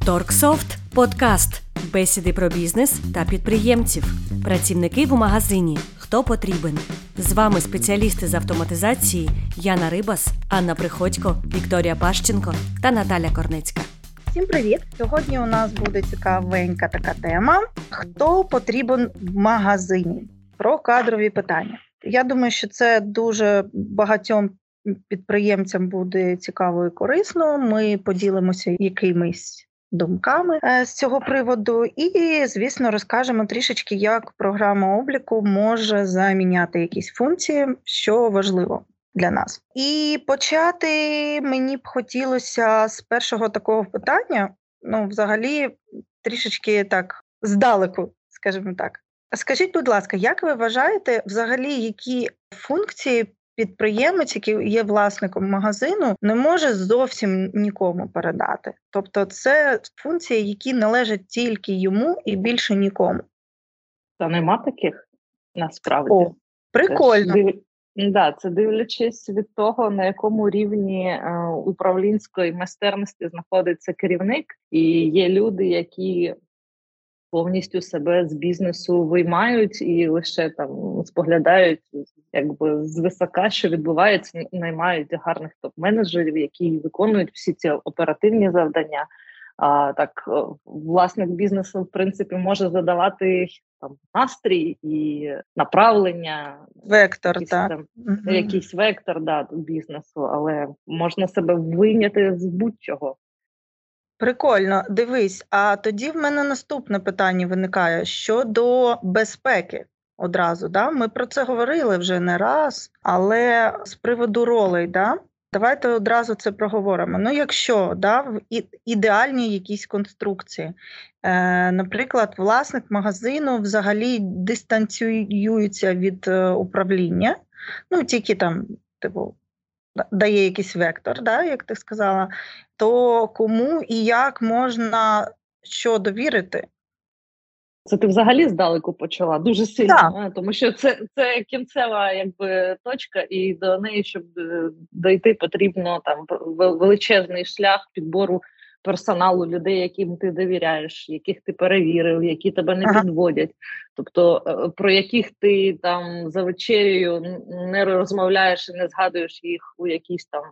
Торксофт подкаст. Бесіди про бізнес та підприємців. Працівники в магазині. Хто потрібен? З вами спеціалісти з автоматизації Яна Рибас, Анна Приходько, Вікторія Пащенко та Наталя Корнецька. Всім привіт! Сьогодні у нас буде цікавенька така тема: хто потрібен в магазині про кадрові питання. Я думаю, що це дуже багатьом підприємцям буде цікаво і корисно. Ми поділимося якимись думками е, з цього приводу, і, звісно, розкажемо трішечки, як програма обліку може заміняти якісь функції, що важливо. Для нас і почати мені б хотілося з першого такого питання. Ну, взагалі, трішечки так здалеку, скажімо так. Скажіть, будь ласка, як ви вважаєте, взагалі, які функції підприємець, який є власником магазину, не може зовсім нікому передати. Тобто, це функції, які належать тільки йому і більше нікому. Та нема таких насправді. О, Прикольно. Це, да, це дивлячись від того, на якому рівні е, управлінської майстерності знаходиться керівник, і є люди, які повністю себе з бізнесу виймають і лише там споглядають, якби з висока, що відбувається, наймають гарних топ-менеджерів, які виконують всі ці оперативні завдання. А так власник бізнесу в принципі може задавати там настрій і направлення, вектор, якийсь, так. там, угу. якийсь вектор да, бізнесу, але можна себе вийняти з будь-чого. Прикольно, дивись. А тоді в мене наступне питання виникає щодо безпеки. Одразу, да? Ми про це говорили вже не раз, але з приводу ролей, да? давайте одразу це проговоримо. Ну, якщо да, в ідеальній якійсь конструкції, е, наприклад, власник магазину взагалі дистанціюється від е, управління, ну тільки там, типу, дає якийсь вектор, да, як ти сказала, то кому і як можна що довірити? Це ти взагалі здалеку почала дуже сильно, да. тому що це це кінцева якби точка, і до неї, щоб е, дойти, потрібно там величезний шлях підбору персоналу людей, яким ти довіряєш, яких ти перевірив, які тебе не ага. підводять. Тобто е, про яких ти там за вечерею не розмовляєш і не згадуєш їх у якійсь там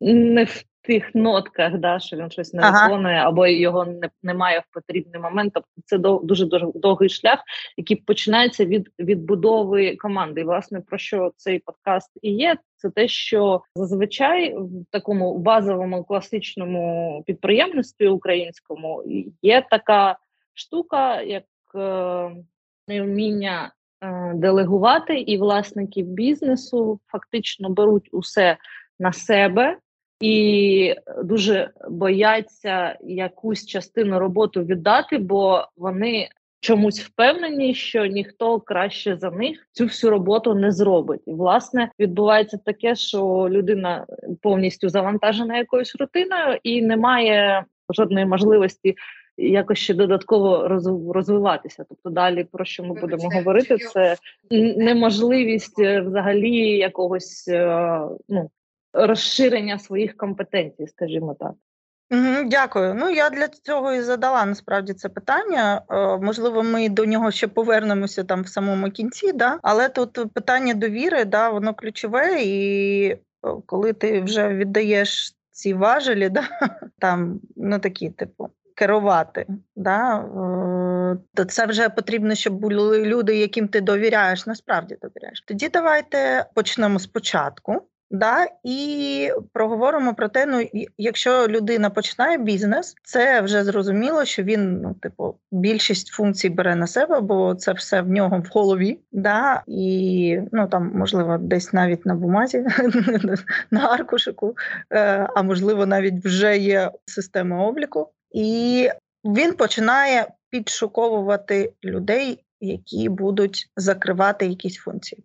не в тих нотках, да, що він щось не ага. або його не, немає в потрібний момент. Тобто це дуже дуже довгий шлях, який починається від відбудови команди. І, власне, про що цей подкаст і є, це те, що зазвичай в такому базовому класичному підприємництві українському є така штука, як е, невміння. Е, делегувати і власники бізнесу фактично беруть усе на себе і дуже бояться якусь частину роботи віддати, бо вони чомусь впевнені, що ніхто краще за них цю всю роботу не зробить. І власне відбувається таке, що людина повністю завантажена якоюсь рутиною і не має жодної можливості. Якось ще додатково розвиватися. Тобто, далі про що ми будемо говорити, це неможливість е, взагалі якогось е, ну розширення своїх компетенцій, скажімо так. Дякую. Ну я для цього і задала насправді це питання. Е, можливо, ми до нього ще повернемося там в самому кінці, да? але тут питання довіри, да, воно ключове, і е, коли ти вже віддаєш ці важелі, да, там ну такі, типу, керувати, да, е, то це вже потрібно, щоб були люди, яким ти довіряєш, насправді довіряєш. Тоді давайте почнемо спочатку. Да, і проговоримо про те, ну якщо людина починає бізнес, це вже зрозуміло, що він, ну, типу, більшість функцій бере на себе, бо це все в нього в голові. Да, І ну там, можливо, десь навіть на бумазі, на аркушику, е, а можливо, навіть вже є система обліку, і він починає підшуковувати людей. Які будуть закривати якісь функції,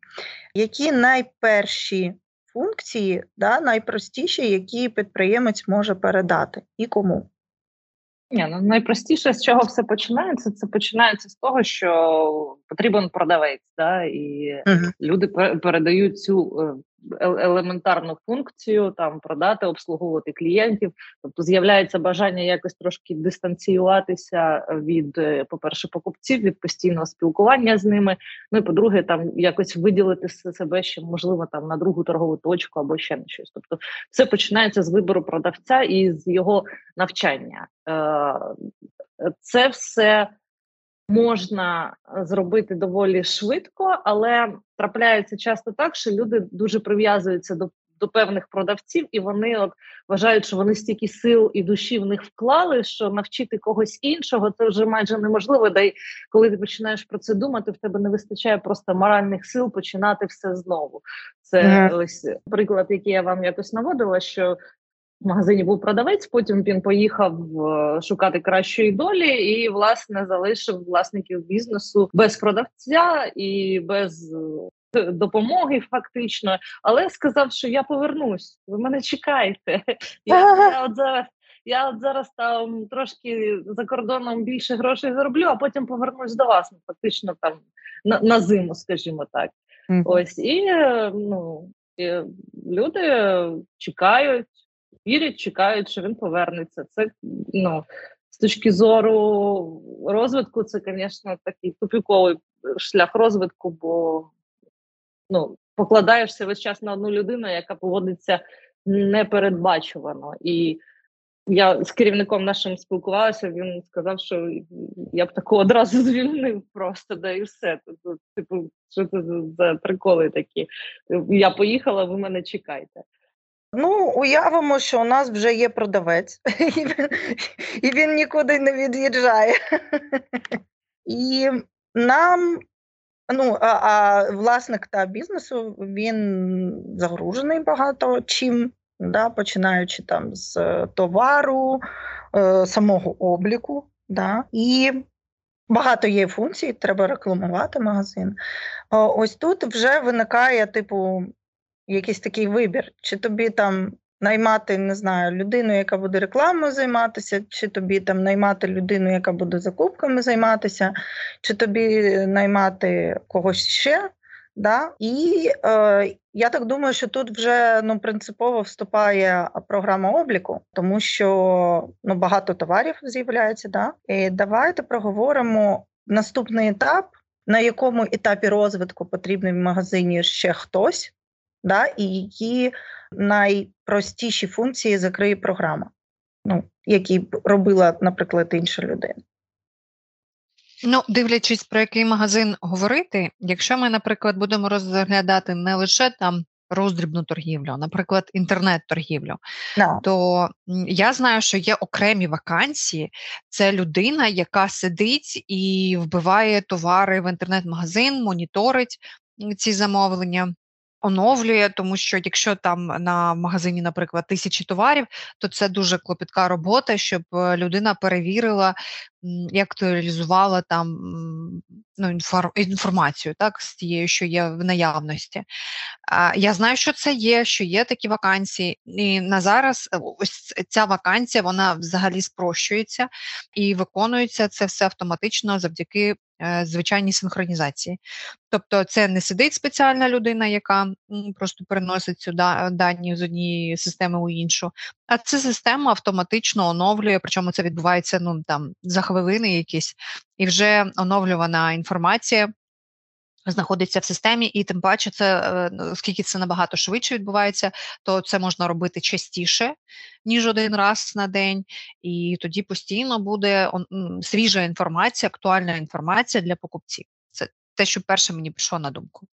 які найперші функції, да, найпростіші, які підприємець може передати і кому. Ні, ну найпростіше, з чого все починається, це починається з того, що потрібен продавець, да, і uh люди передають цю е, елементарну функцію, там продати, обслуговувати клієнтів. Тобто з'являється бажання якось трошки дистанціюватися від, е, по-перше, покупців, від постійного спілкування з ними. Ну і по-друге, там якось виділити себе ще можливо там на другу торгову точку або ще на щось. Тобто, все починається з вибору продавця і з його навчання. Е, це все можна е, зробити доволі швидко, але трапляється часто так, що люди дуже прив'язуються до до певних продавців, і вони от вважають, що вони стільки сил і душі в них вклали, що навчити когось іншого це вже майже неможливо. Да й коли ти починаєш про це думати, в тебе не вистачає просто моральних сил починати все знову. Це mm. ось приклад, який я вам якось наводила, що в магазині був продавець. Потім він поїхав е, шукати кращої долі і власне залишив власників бізнесу без продавця і без. Е, допомоги фактично, але сказав, що я повернусь. Ви мене чекаєте. Я, я от зараз я от зараз там трошки за кордоном більше грошей зароблю, а потім повернусь до вас. Ну, фактично там на на зиму, скажімо так. Mm. Ось і е, ну і люди чекають, вірять, чекають, що він повернеться. Це ну з точки зору розвитку, це, звісно, такий тупіковий шлях розвитку, бо ну, покладаєшся весь час на одну людину, яка поводиться непередбачувано. І я з керівником нашим спілкувалася, він сказав, що я б такого одразу звільнив просто, да і все. Типу, що це за приколи такі? Я поїхала, ви мене чекайте. Ну, уявимо, що у нас вже є продавець, і він, і він нікуди не від'їжджає. І нам, ну, а, а власник та бізнесу він загружений багато чим, да, починаючи там з товару, е, самого обліку. Да, І багато є функцій, треба рекламувати магазин. Ось тут вже виникає, типу, якийсь такий вибір, чи тобі там наймати, не знаю, людину, яка буде рекламою займатися, чи тобі там наймати людину, яка буде закупками займатися, чи тобі наймати когось ще. Да? І е, я так думаю, що тут вже ну, принципово вступає програма обліку, тому що ну, багато товарів з'являється. Да? І Давайте проговоримо наступний етап, на якому етапі розвитку потрібний в магазині ще хтось, да, і які найпростіші функції закриє програма, ну, які б робила, наприклад, інша людина. Ну, дивлячись, про який магазин говорити, якщо ми, наприклад, будемо розглядати не лише там роздрібну торгівлю, наприклад, інтернет-торгівлю, no. то я знаю, що є окремі вакансії. Це людина, яка сидить і вбиває товари в інтернет-магазин, моніторить ці замовлення оновлює, тому що якщо там на магазині, наприклад, тисячі товарів, то це дуже клопітка робота, щоб е, людина перевірила, як актуалізувала там ну, інформацію, так, з тією, що є в наявності. Я знаю, що це є, що є такі вакансії, і на зараз е, ось ця вакансія вона взагалі спрощується і виконується це все автоматично завдяки Е, звичайній синхронізації. Тобто, це не сидить спеціальна людина, яка просто переносить сюди дані з однієї системи у іншу, а ця система автоматично оновлює, причому це відбувається ну там за хвилини якісь, і вже оновлювана інформація знаходиться в системі, і тим паче, це е, оскільки це набагато швидше відбувається, то це можна робити частіше, ніж один раз на день, і тоді постійно буде свіжа інформація, актуальна інформація для покупців. Це те, що перше мені прийшло на думку.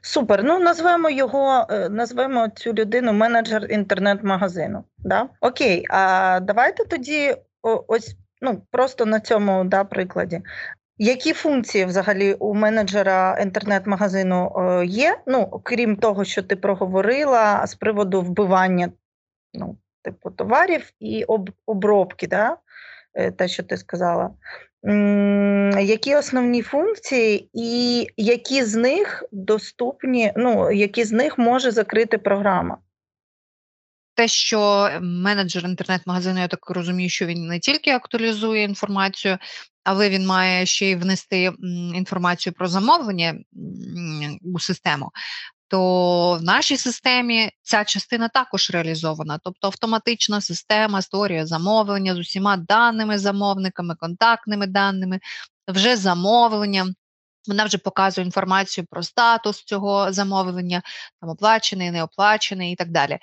Супер. Ну назвемо його, е, назвемо цю людину менеджер інтернет-магазину. Да? Окей, а давайте тоді ось ну просто на цьому да, прикладі. Які функції взагалі у менеджера інтернет-магазину е, є? Ну, крім того, що ти проговорила з приводу вбивання ну, типу товарів і об, обробки, да? Е, те, що ти сказала. Які основні функції, і які з них доступні, ну, які з них може закрити програма? те, що менеджер інтернет-магазину, я так розумію, що він не тільки актуалізує інформацію, але він має ще й внести інформацію про замовлення у систему. То в нашій системі ця частина також реалізована, тобто автоматична система створює замовлення з усіма даними замовниками, контактними даними, вже замовлення. Вона вже показує інформацію про статус цього замовлення, там оплачений, неоплачений і так далі.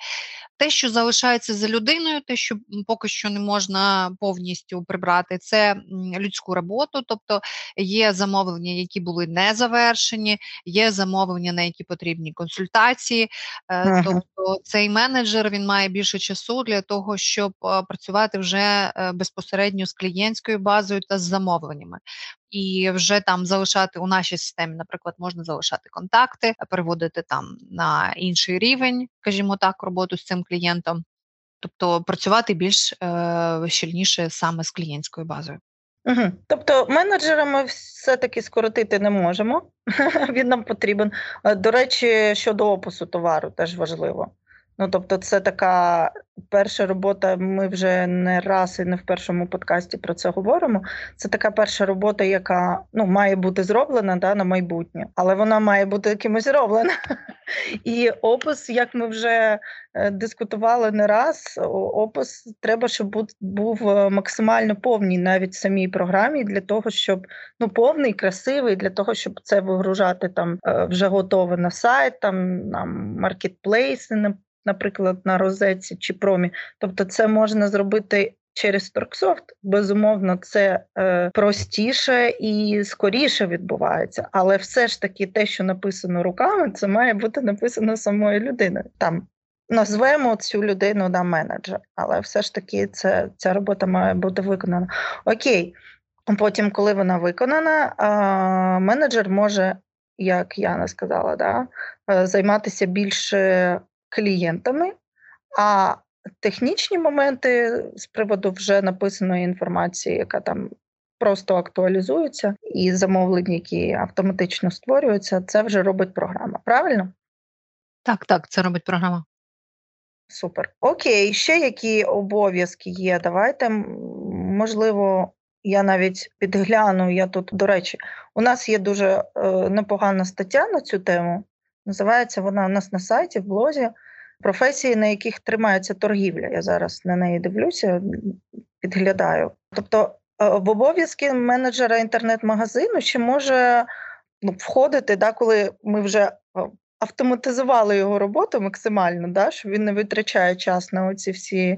Те, що залишається за людиною, те, що поки що не можна повністю прибрати, це людську роботу, тобто є замовлення, які були не завершені, є замовлення, на які потрібні консультації. Е, ага. Тобто цей менеджер він має більше часу для того, щоб е, працювати вже е, безпосередньо з клієнтською базою та з замовленнями. І вже там залишати у нашій системі, наприклад, можна залишати контакти, переводити там на інший рівень, скажімо так, роботу з цим клієнтом, тобто працювати більш е, щільніше саме з клієнтською базою. Угу. Тобто менеджера ми все-таки скоротити не можемо, він нам потрібен. Е, до речі, щодо опису товару теж важливо. Ну, тобто, це така перша робота. Ми вже не раз і не в першому подкасті про це говоримо. Це така перша робота, яка ну має бути зроблена да, на майбутнє, але вона має бути якимось зроблена. І опис, як ми вже е, дискутували не раз, опис треба, щоб був е, максимально повний навіть в самій програмі, для того, щоб ну повний, красивий, для того, щоб це вигружати там е, вже готове на сайт, там на маркетплейси, наприклад, на розетці чи промі. Тобто, це можна зробити. Через Торксофт, безумовно, це е, простіше і скоріше відбувається, але все ж таки те, що написано руками, це має бути написано самою людиною. Там назвемо цю людину на менеджер, але все ж таки це, ця робота має бути виконана. Окей, потім, коли вона виконана, е, менеджер може, як Яна сказала, да, е, займатися більше клієнтами, а технічні моменти з приводу вже написаної інформації, яка там просто актуалізується, і замовлення, які автоматично створюються, це вже робить програма. Правильно? Так, так, це робить програма. Супер. Окей, ще які обов'язки є? Давайте, можливо, я навіть підгляну. Я тут, до речі, у нас є дуже е, непогана стаття на цю тему. Називається вона у нас на сайті, в блозі професії, на яких тримається торгівля. Я зараз на неї дивлюся, підглядаю. Тобто, е, в обов'язки менеджера інтернет-магазину ще може ну, входити, да, коли ми вже е, автоматизували його роботу максимально, да, що він не витрачає час на оці всі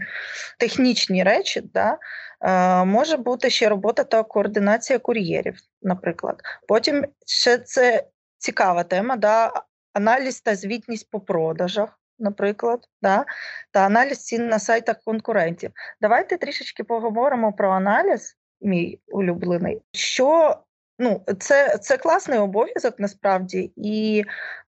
технічні речі. Да, е, Може бути ще робота та координація кур'єрів, наприклад. Потім ще це цікава тема, да, аналіз та звітність по продажах наприклад, да, та аналіз цін на сайтах конкурентів. Давайте трішечки поговоримо про аналіз, мій улюблений. Що ну, це, це класний обов'язок насправді, і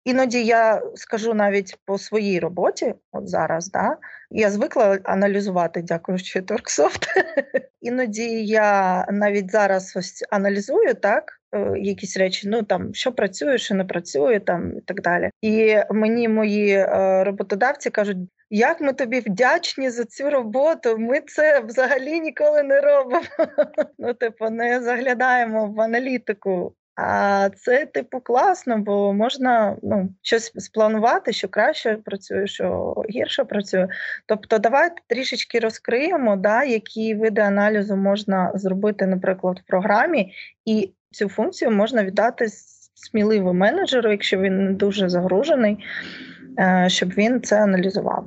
Іноді я скажу навіть по своїй роботі, от зараз, да, я звикла аналізувати, дякуючи Торксофт. Іноді я навіть зараз ось аналізую так, якісь речі, ну там що працює, що не працює, там і так далі. І мені мої е, роботодавці кажуть. Як ми тобі вдячні за цю роботу? Ми це взагалі ніколи не робимо. Ну, типу, не заглядаємо в аналітику а це, типу, класно, бо можна ну, щось спланувати, що краще працює, що гірше працює. Тобто, давайте трішечки розкриємо, да, які види аналізу можна зробити, наприклад, в програмі, і цю функцію можна віддати сміливо менеджеру, якщо він не дуже загружений, е, щоб він це аналізував.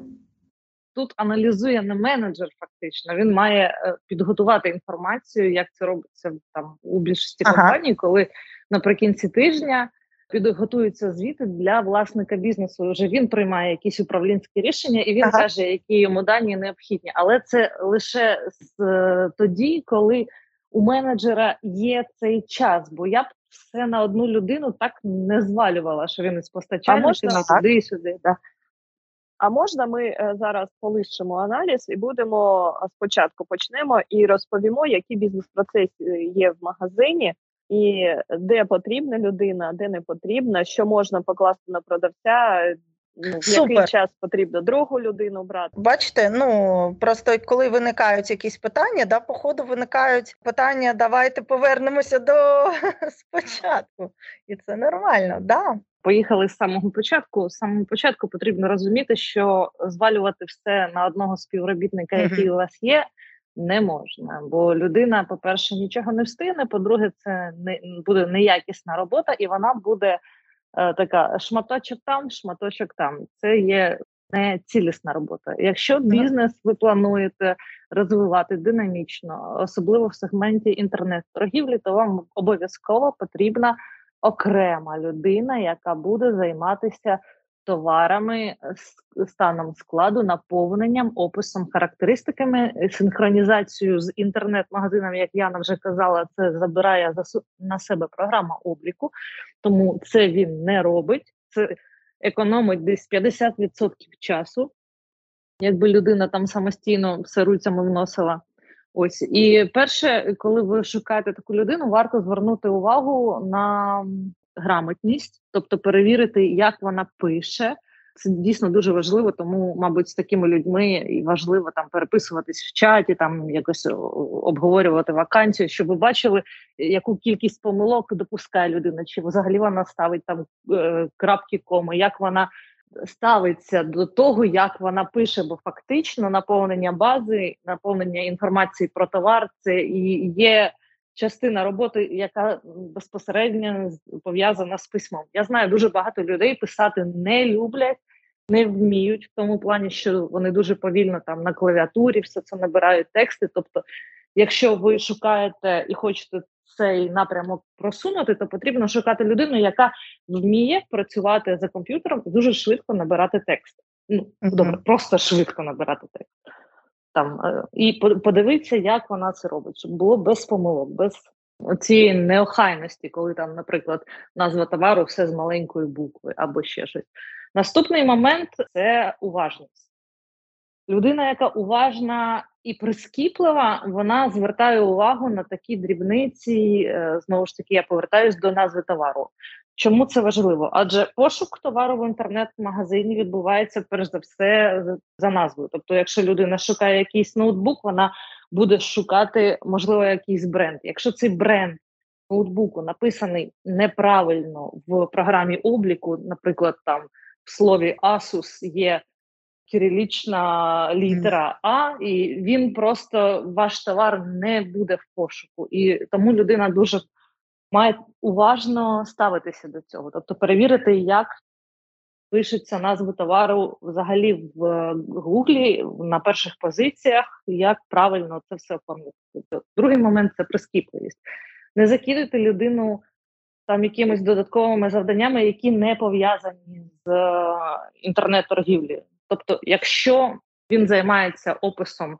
Тут аналізує не менеджер, фактично. Він має е, підготувати інформацію, як це робиться там у більшості ага. компаній, коли наприкінці тижня підготуються звіти для власника бізнесу. Вже він приймає якісь управлінські рішення, і він ага. каже, які йому дані необхідні. Але це лише з е, тоді, коли у менеджера є цей час. Бо я б все на одну людину так не звалювала, що він із постачальниками туди і сюди. Да. А можна ми е, зараз полишимо аналіз і будемо спочатку почнемо і розповімо, які бізнес-процеси є в магазині, і де потрібна людина, де не потрібна, що можна покласти на продавця. Ну, в який час потрібно другу людину брати? Бачите, ну просто коли виникають якісь питання, да, по ходу виникають питання. Давайте повернемося до спочатку, і це нормально. да. поїхали з самого початку. З самого початку потрібно розуміти, що звалювати все на одного співробітника, який у вас є, не можна. Бо людина, по-перше, нічого не встигне. По-друге, це не буде неякісна робота, і вона буде е, така шматочок там, шматочок там. Це є не цілісна робота. Якщо бізнес ви плануєте розвивати динамічно, особливо в сегменті інтернет-торгівлі, то вам обов'язково потрібна окрема людина, яка буде займатися товарами станом складу, наповненням, описом, характеристиками, синхронізацією з інтернет-магазинами, як Яна вже казала, це забирає на себе програма обліку, тому це він не робить. Це економить десь 50% часу, якби людина там самостійно все руцями вносила. Ось і перше, коли ви шукаєте таку людину, варто звернути увагу на грамотність, тобто перевірити, як вона пише. Це дійсно дуже важливо, тому, мабуть, з такими людьми і важливо там переписуватись в чаті, там якось обговорювати вакансію, щоб ви бачили, яку кількість помилок допускає людина, чи взагалі вона ставить там е, крапки коми, як вона ставиться до того, як вона пише, бо фактично наповнення бази, наповнення інформації про товар це і є частина роботи, яка безпосередньо пов'язана з письмом. Я знаю, дуже багато людей писати не люблять, не вміють в тому плані, що вони дуже повільно там на клавіатурі все це набирають тексти. Тобто, якщо ви шукаєте і хочете цей напрямок просунути, то потрібно шукати людину, яка вміє працювати за комп'ютером і дуже швидко набирати текст. Ну добре, просто швидко набирати текст там е, і подивитися, як вона це робить, щоб було без помилок, без цієї неохайності, коли там, наприклад, назва товару все з маленької букви або ще щось. Наступний момент це уважність. Людина, яка уважна і прискіплива, вона звертає увагу на такі дрібниці. Е, знову ж таки, я повертаюсь до назви товару. Чому це важливо? Адже пошук товару в інтернет-магазині відбувається перш за все за назвою. Тобто, якщо людина шукає якийсь ноутбук, вона буде шукати, можливо, якийсь бренд. Якщо цей бренд ноутбуку написаний неправильно в програмі обліку, наприклад, там в слові Asus є кирилічна літера А, і він просто ваш товар не буде в пошуку. І тому людина дуже має уважно ставитися до цього, тобто перевірити, як пишеться назва товару взагалі в Гуглі на перших позиціях, як правильно це все оформити. Тобто, другий момент це прискіпливість. Не закидати людину там якимись додатковими завданнями, які не пов'язані з е, інтернет-торгівлею. Тобто, якщо він займається описом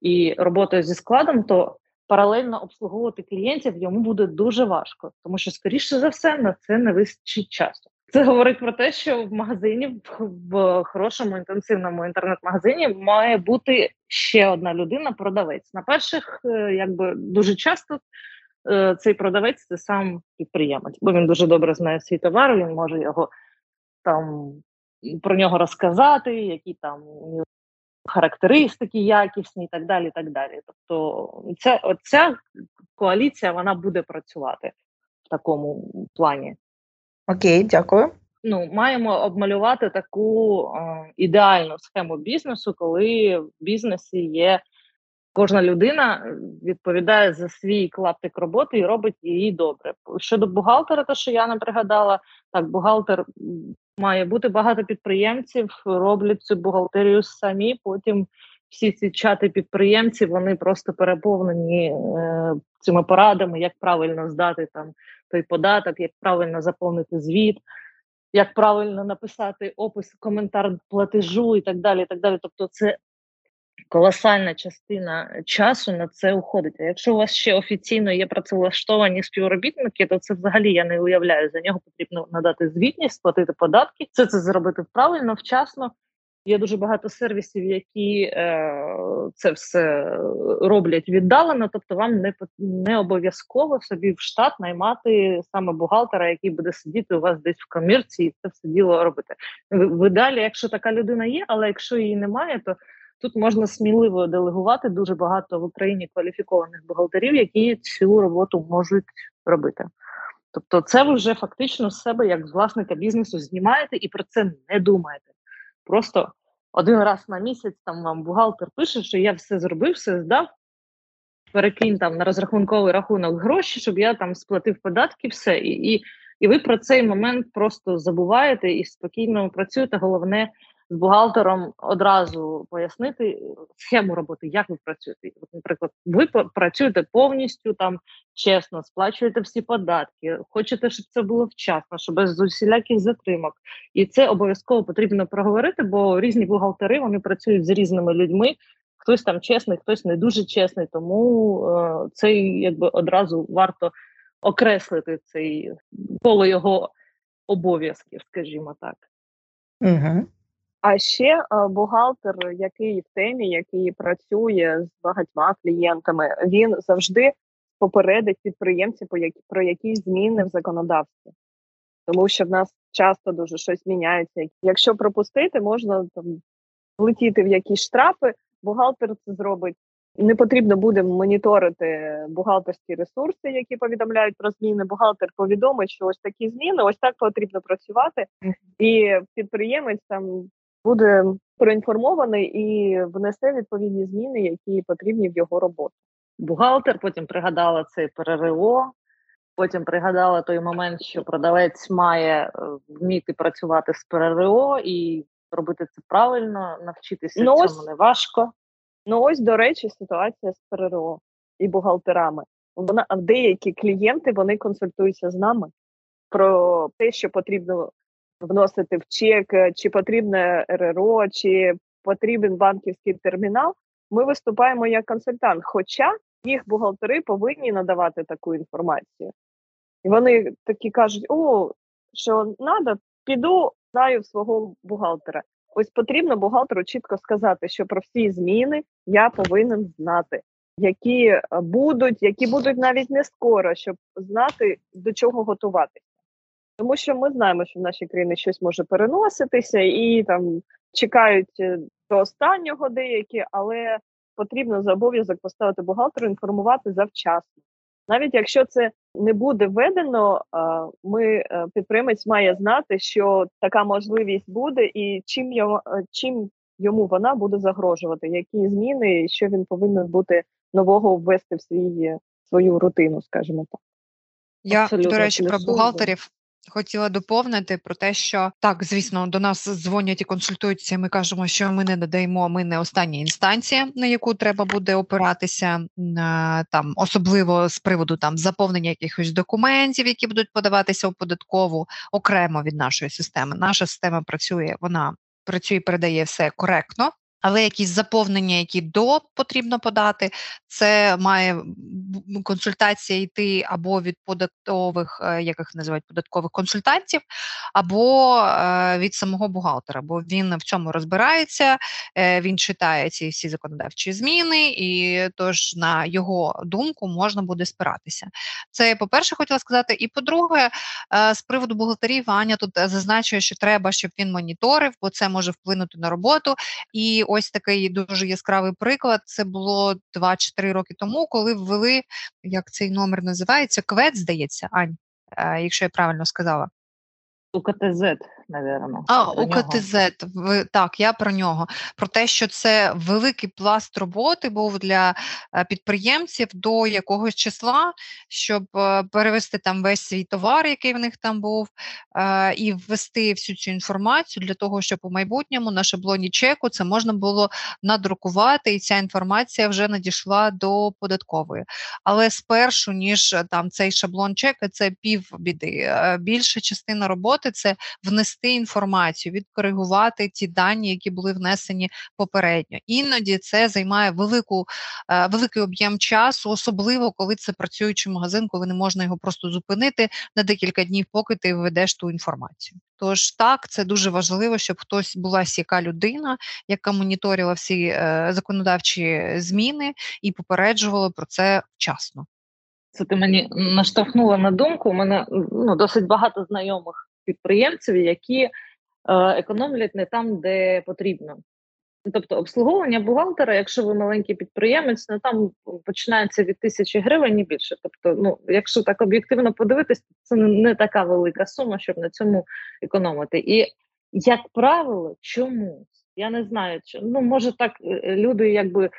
і роботою зі складом, то паралельно обслуговувати клієнтів йому буде дуже важко, тому що, скоріше за все, на це не вистачить часу. Це говорить про те, що в магазині, в хорошому інтенсивному інтернет-магазині, має бути ще одна людина-продавець. На перших, е, якби дуже часто е, цей продавець це сам підприємець, бо він дуже добре знає свій товар, він може його там про нього розказати, які там характеристики якісні і так далі. І так далі. Тобто, ця, ця коаліція вона буде працювати в такому плані. Окей, дякую. Ну, маємо обмалювати таку е, ідеальну схему бізнесу, коли в бізнесі є кожна людина відповідає за свій клаптик роботи і робить її добре. Щодо бухгалтера, то що я не пригадала, так бухгалтер має бути багато підприємців, роблять цю бухгалтерію самі. Потім всі ці чати підприємців вони просто переповнені е, цими порадами, як правильно здати там той податок, як правильно заповнити звіт. Як правильно написати опис, коментар платежу і так далі. І так далі. Тобто, це колосальна частина часу на це уходить. А якщо у вас ще офіційно є працевлаштовані співробітники, то це взагалі я не уявляю. За нього потрібно надати звітність, сплатити податки. Все це зробити правильно, вчасно. Є дуже багато сервісів, які е, це все роблять віддалено. Тобто, вам не не обов'язково собі в штат наймати саме бухгалтера, який буде сидіти у вас десь в комірці і це все діло робити. В ідеалі, якщо така людина є, але якщо її немає, то Тут можна сміливо делегувати дуже багато в Україні кваліфікованих бухгалтерів, які цю роботу можуть робити. Тобто, це ви вже фактично з себе, як власника бізнесу, знімаєте і про це не думаєте. Просто один раз на місяць там вам бухгалтер пише, що я все зробив, все здав. Перекинь там на розрахунковий рахунок гроші, щоб я там сплатив податки, все. І і, і ви про цей момент просто забуваєте і спокійно працюєте. Головне з бухгалтером одразу пояснити схему роботи, як ви працюєте. От, Наприклад, ви працюєте повністю там чесно, сплачуєте всі податки, хочете, щоб це було вчасно, щоб без усіляких затримок. І це обов'язково потрібно проговорити, бо різні бухгалтери вони працюють з різними людьми. Хтось там чесний, хтось не дуже чесний, тому е, це якби одразу варто окреслити цей коло його обов'язків, скажімо так. Угу. А ще е, бухгалтер, який в темі, який працює з багатьма клієнтами, він завжди попередить підприємців про якісь зміни в законодавстві, тому що в нас часто дуже щось міняється. Якщо пропустити, можна там влетіти в якісь штрафи. Бухгалтер це зробить. Не потрібно буде моніторити бухгалтерські ресурси, які повідомляють про зміни. Бухгалтер повідомить, що ось такі зміни, ось так потрібно працювати, і підприємець там буде проінформований і внесе відповідні зміни, які потрібні в його роботу. Бухгалтер потім пригадала це ПРРО, потім пригадала той момент, що продавець має е, вміти працювати з ПРРО і робити це правильно, навчитися ну, цьому не важко. Ну ось, до речі, ситуація з ПРРО і бухгалтерами. Вона деякі клієнти вони консультуються з нами про те, що потрібно вносити в чек, е, чи потрібне РРО, чи потрібен банківський термінал. Ми виступаємо як консультант, хоча їх бухгалтери повинні надавати таку інформацію. І вони такі кажуть: о, що треба, піду, знаю свого бухгалтера. Ось потрібно бухгалтеру чітко сказати, що про всі зміни я повинен знати, які е, будуть, які будуть навіть не скоро, щоб знати до чого готуватися. Тому що ми знаємо, що в нашій країні щось може переноситися, і там чекають е, до останнього деякі, але потрібно за обов'язок поставити бухгалтеру, інформувати завчасно. Навіть якщо це не буде введено, ми е, підприємець має знати, що така можливість буде, і чим йому, е, чим йому вона буде загрожувати, які зміни, що він повинен бути нового ввести в свій свою рутину, скажімо так. Я Абсолютно. до речі, про бухгалтерів Хотіла доповнити про те, що так, звісно, до нас дзвонять і консультуються. Ми кажемо, що ми не надаємо, ми не остання інстанція, на яку треба буде опиратися, там особливо з приводу там заповнення якихось документів, які будуть подаватися у податкову окремо від нашої системи. Наша система працює, вона працює, передає все коректно. Але якісь заповнення, які до потрібно подати, це має консультація йти або від податкових, е, як їх називають податкових консультантів, або е, від самого бухгалтера, бо він в цьому розбирається, е, він читає ці всі законодавчі зміни, і тож на його думку можна буде спиратися. Це по-перше, хотіла сказати. І по-друге, з приводу бухгалтерів Аня тут зазначує, що треба, щоб він моніторив, бо це може вплинути на роботу. І ось такий дуже яскравий приклад. Це було 2-3 роки тому, коли ввели як цей номер називається квет, здається, Ань, е, якщо я правильно сказала. УКТЗ, напевно. А, УКТЗ, так, я про нього. Про те, що це великий пласт роботи був для е, підприємців до якогось числа, щоб е, перевести там весь свій товар, який в них там був, е, і ввести всю цю інформацію для того, щоб у майбутньому на шаблоні чеку це можна було надрукувати, і ця інформація вже надійшла до податкової. Але спершу, ніж там цей шаблон чека, це пів біди. Більша частина роботи це внести інформацію, відкоригувати ті дані, які були внесені попередньо. Іноді це займає велику, е, великий об'єм часу, особливо коли це працюючий магазин, коли не можна його просто зупинити на декілька днів, поки ти введеш ту інформацію. Тож так, це дуже важливо, щоб хтось була сяка людина, яка моніторила всі е, законодавчі зміни і попереджувала про це вчасно. Це ти мені наштовхнула на думку. У мене ну, досить багато знайомих підприємців, які е, економлять не там, де потрібно. Тобто обслуговування бухгалтера, якщо ви маленький підприємець, ну там починається від тисячі гривень і більше. Тобто, ну якщо так об'єктивно подивитись, це не така велика сума, щоб на цьому економити. І як правило, чомусь я не знаю, чи ну може так е, люди якби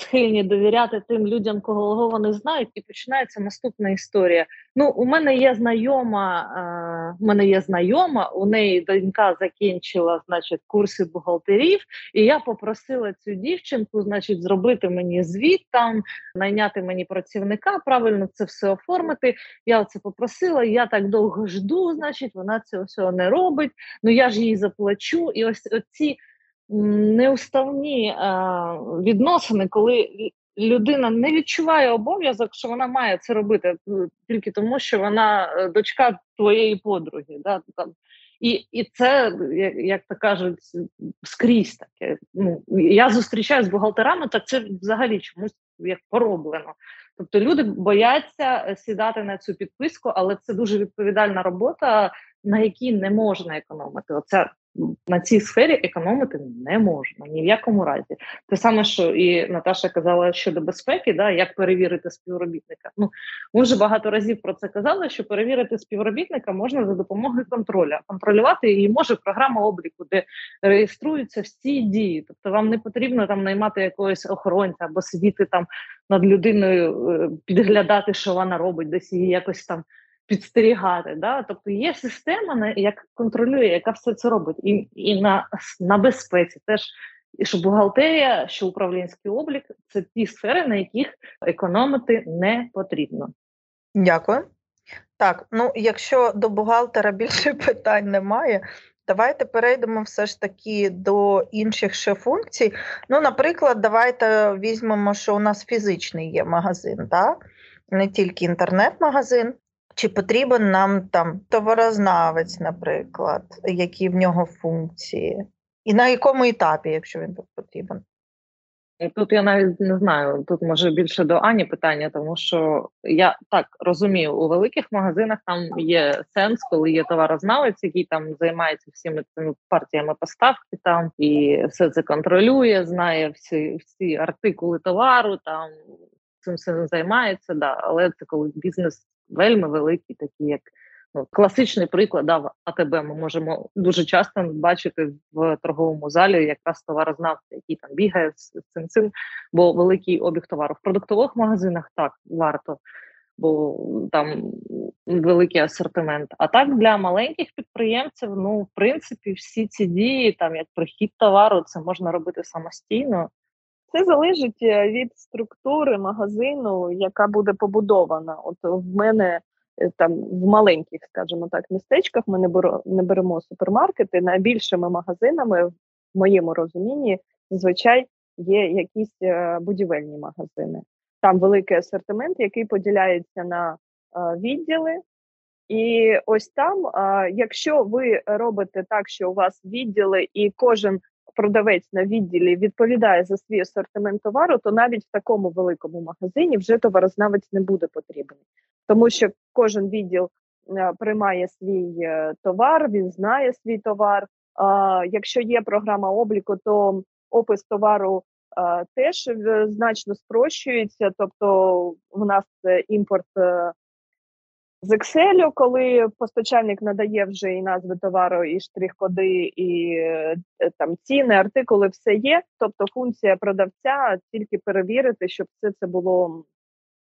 схильні довіряти тим людям, кого вони знають, і починається наступна історія. Ну, у мене є знайома, е, у мене є знайома, у неї донька закінчила значить, курси бухгалтерів, і я попросила цю дівчинку, значить, зробити мені звіт там, найняти мені працівника, правильно це все оформити. Я це попросила. Я так довго жду, значить, вона цього всього не робить. Ну я ж їй заплачу, і ось оці неуставні е, відносини, коли людина не відчуває обов'язок, що вона має це робити е, тільки тому, що вона е, дочка твоєї подруги. Да, там. І і це, як то кажуть, скрізь таке. Ну, Я зустрічаюся з бухгалтерами, так це взагалі чомусь як пороблено. Тобто люди бояться сідати на цю підписку, але це дуже відповідальна робота, на якій не можна економити. Оця на цій сфері економити не можна ні в якому разі. Те саме, що і Наташа казала щодо безпеки, да, як перевірити співробітника. Ну ми вже багато разів про це казали, що перевірити співробітника можна за допомогою контролю. Контролювати її може програма обліку, де реєструються всі дії. Тобто вам не потрібно там наймати якогось охоронця або сидіти там над людиною, е, підглядати, що вона робить, десь її якось там підстерігати. Да? Тобто є система, яка контролює, яка все це робить, і і на на безпеці теж. І що бухгалтерія, що управлінський облік це ті сфери, на яких економити не потрібно. Дякую. Так, ну якщо до бухгалтера більше питань немає, давайте перейдемо все ж таки до інших ще функцій. Ну, наприклад, давайте візьмемо, що у нас фізичний є магазин, так? не тільки інтернет-магазин. Чи потрібен нам там товарознавець, наприклад, які в нього функції, і на якому етапі, якщо він тут потрібен? Тут я навіть не знаю. Тут може більше до Ані питання, тому що я так розумію, у великих магазинах там є сенс, коли є товарознавець, який там займається всіми цими партіями поставки, там і все це контролює, знає всі всі артикули товару, там цим все займається. Да, але це коли бізнес вельми великі, такі як ну, класичний приклад да, АТБ. Ми можемо дуже часто бачити в торговому залі якраз товарознавця, який там бігає з цим цим, бо великий обіг товару. В продуктових магазинах так варто. Бо там великий асортимент. А так для маленьких підприємців, ну в принципі, всі ці дії, там як прихід товару, це можна робити самостійно. Це залежить е, від структури магазину, яка буде побудована. От в мене е, там в маленьких, скажімо так, містечках ми не беремо, не беремо супермаркети. Найбільшими магазинами, в моєму розумінні, зазвичай є якісь е, будівельні магазини. Там великий асортимент, який поділяється на відділи. І ось там, якщо ви робите так, що у вас відділи, і кожен продавець на відділі відповідає за свій асортимент товару, то навіть в такому великому магазині вже товарознавець не буде потрібен, тому що кожен відділ е, приймає свій е, товар, він знає свій товар. Якщо є програма обліку, то опис товару е, теж значно спрощується, тобто у нас імпорт з Excel, коли постачальник надає вже і назви товару, і штрих-коди, і е, там ціни, артикули, все є. Тобто функція продавця тільки перевірити, щоб все це було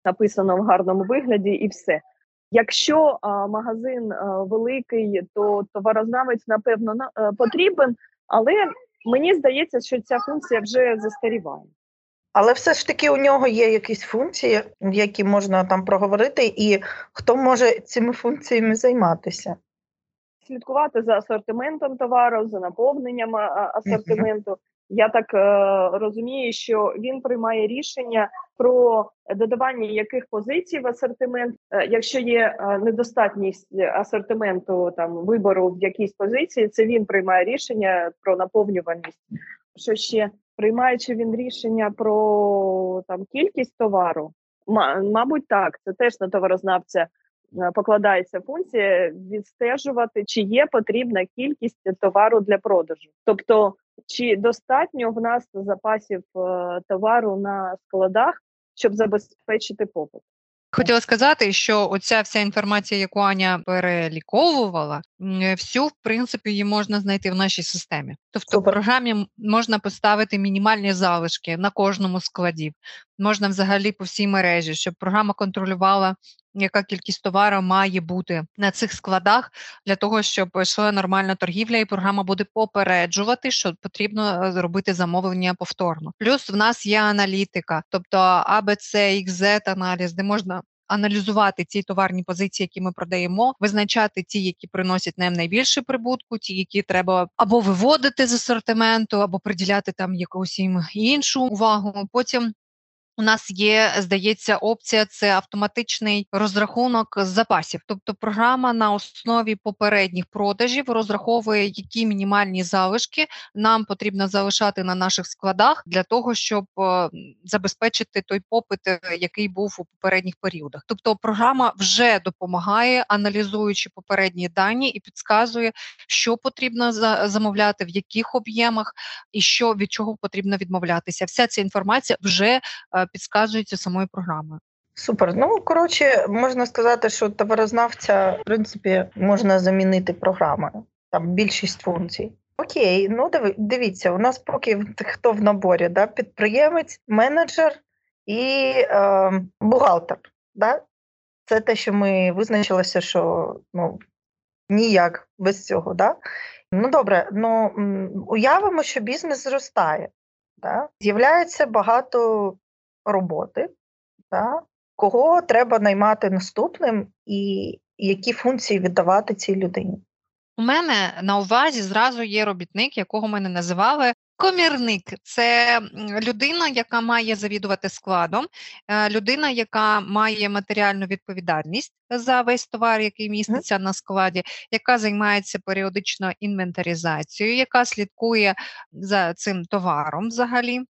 написано в гарному вигляді, і все. Якщо а, магазин а, великий, то товарознавець напевно на, а, е, потрібен, але мені здається, що ця функція вже застаріває. Але все ж таки у нього є якісь функції, які можна там проговорити, і хто може цими функціями займатися? Слідкувати за асортиментом товару, за наповненням асортименту. Uh-huh. Я так е, розумію, що він приймає рішення про додавання яких позицій в асортимент. Е, якщо є е, недостатність асортименту там вибору в якійсь позиції, це він приймає рішення про наповнюваність. Що ще приймаючи він рішення про там кількість товару, мабуть, так, це теж на товарознавця е, покладається функція відстежувати, чи є потрібна кількість товару для продажу. Тобто чи достатньо в нас запасів е, товару на складах, щоб забезпечити попит? Хотіла сказати, що оця вся інформація, яку Аня переліковувала, всю в принципі її можна знайти в нашій системі. Тобто в програмі можна поставити мінімальні залишки на кожному складі, можна взагалі по всій мережі, щоб програма контролювала. Яка кількість товару має бути на цих складах для того, щоб йшла нормальна торгівля, і програма буде попереджувати, що потрібно е, зробити замовлення повторно. Плюс в нас є аналітика, тобто ABC, XZ аналіз, де можна аналізувати ці товарні позиції, які ми продаємо, визначати ті, які приносять нам найбільше прибутку, ті, які треба або виводити з асортименту, або приділяти там якусь їм іншу увагу. Потім у нас є, здається, опція це автоматичний розрахунок запасів. Тобто програма на основі попередніх продажів розраховує, які мінімальні залишки нам потрібно залишати на наших складах для того, щоб е, забезпечити той попит, е, який був у попередніх періодах. Тобто, програма вже допомагає, аналізуючи попередні дані і підказує, що потрібно замовляти, в яких об'ємах і що від чого потрібно відмовлятися. Вся ця інформація вже підказується самою програмою. Супер. Ну коротше, можна сказати, що товарознавця в принципі можна замінити програмою. Там більшість функцій. Окей, ну дивіться, у нас поки хто в наборі, да, підприємець, менеджер і е, бухгалтер. Да? Це те, що ми визначилися, що ну, ніяк без цього. Да? Ну добре, ну уявимо, що бізнес зростає. Да? З'являється багато роботи, так? кого треба наймати наступним і які функції віддавати цій людині. У мене на увазі зразу є робітник, якого ми не називали. Комірник це людина, яка має завідувати складом, е, людина, яка має матеріальну відповідальність за весь товар, який міститься на складі, яка займається періодично інвентаризацією, яка слідкує за цим товаром взагалі.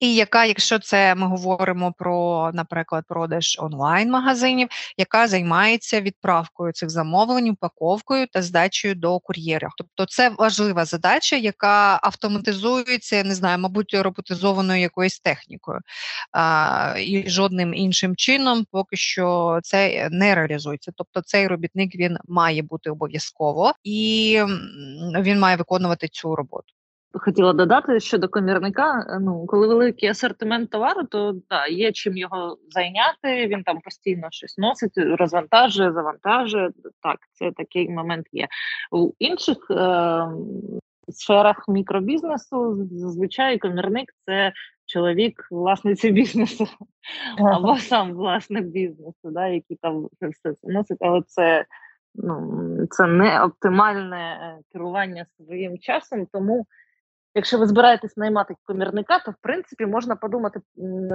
І яка, якщо це ми говоримо про, наприклад, продаж онлайн-магазинів, яка займається відправкою цих замовлень, упаковкою та здачею до кур'єрів. Тобто це важлива задача, яка автоматизується, не знаю, мабуть, роботизованою якоюсь технікою. А, І жодним іншим чином поки що це не реалізується. Тобто цей робітник він має бути обов'язково і він має виконувати цю роботу хотіла додати щодо комірника. Е, ну, коли великий асортимент товару, то да, є чим його зайняти. Він там постійно щось носить, розвантажує, завантажує. Так, це такий момент є. У інших е- сферах мікробізнесу зазвичай комірник це чоловік власниці бізнесу або сам власник бізнесу, да, який там все носить, але це. Ну, це не оптимальне е, керування своїм часом, тому Якщо ви збираєтесь наймати комірника, то в принципі можна подумати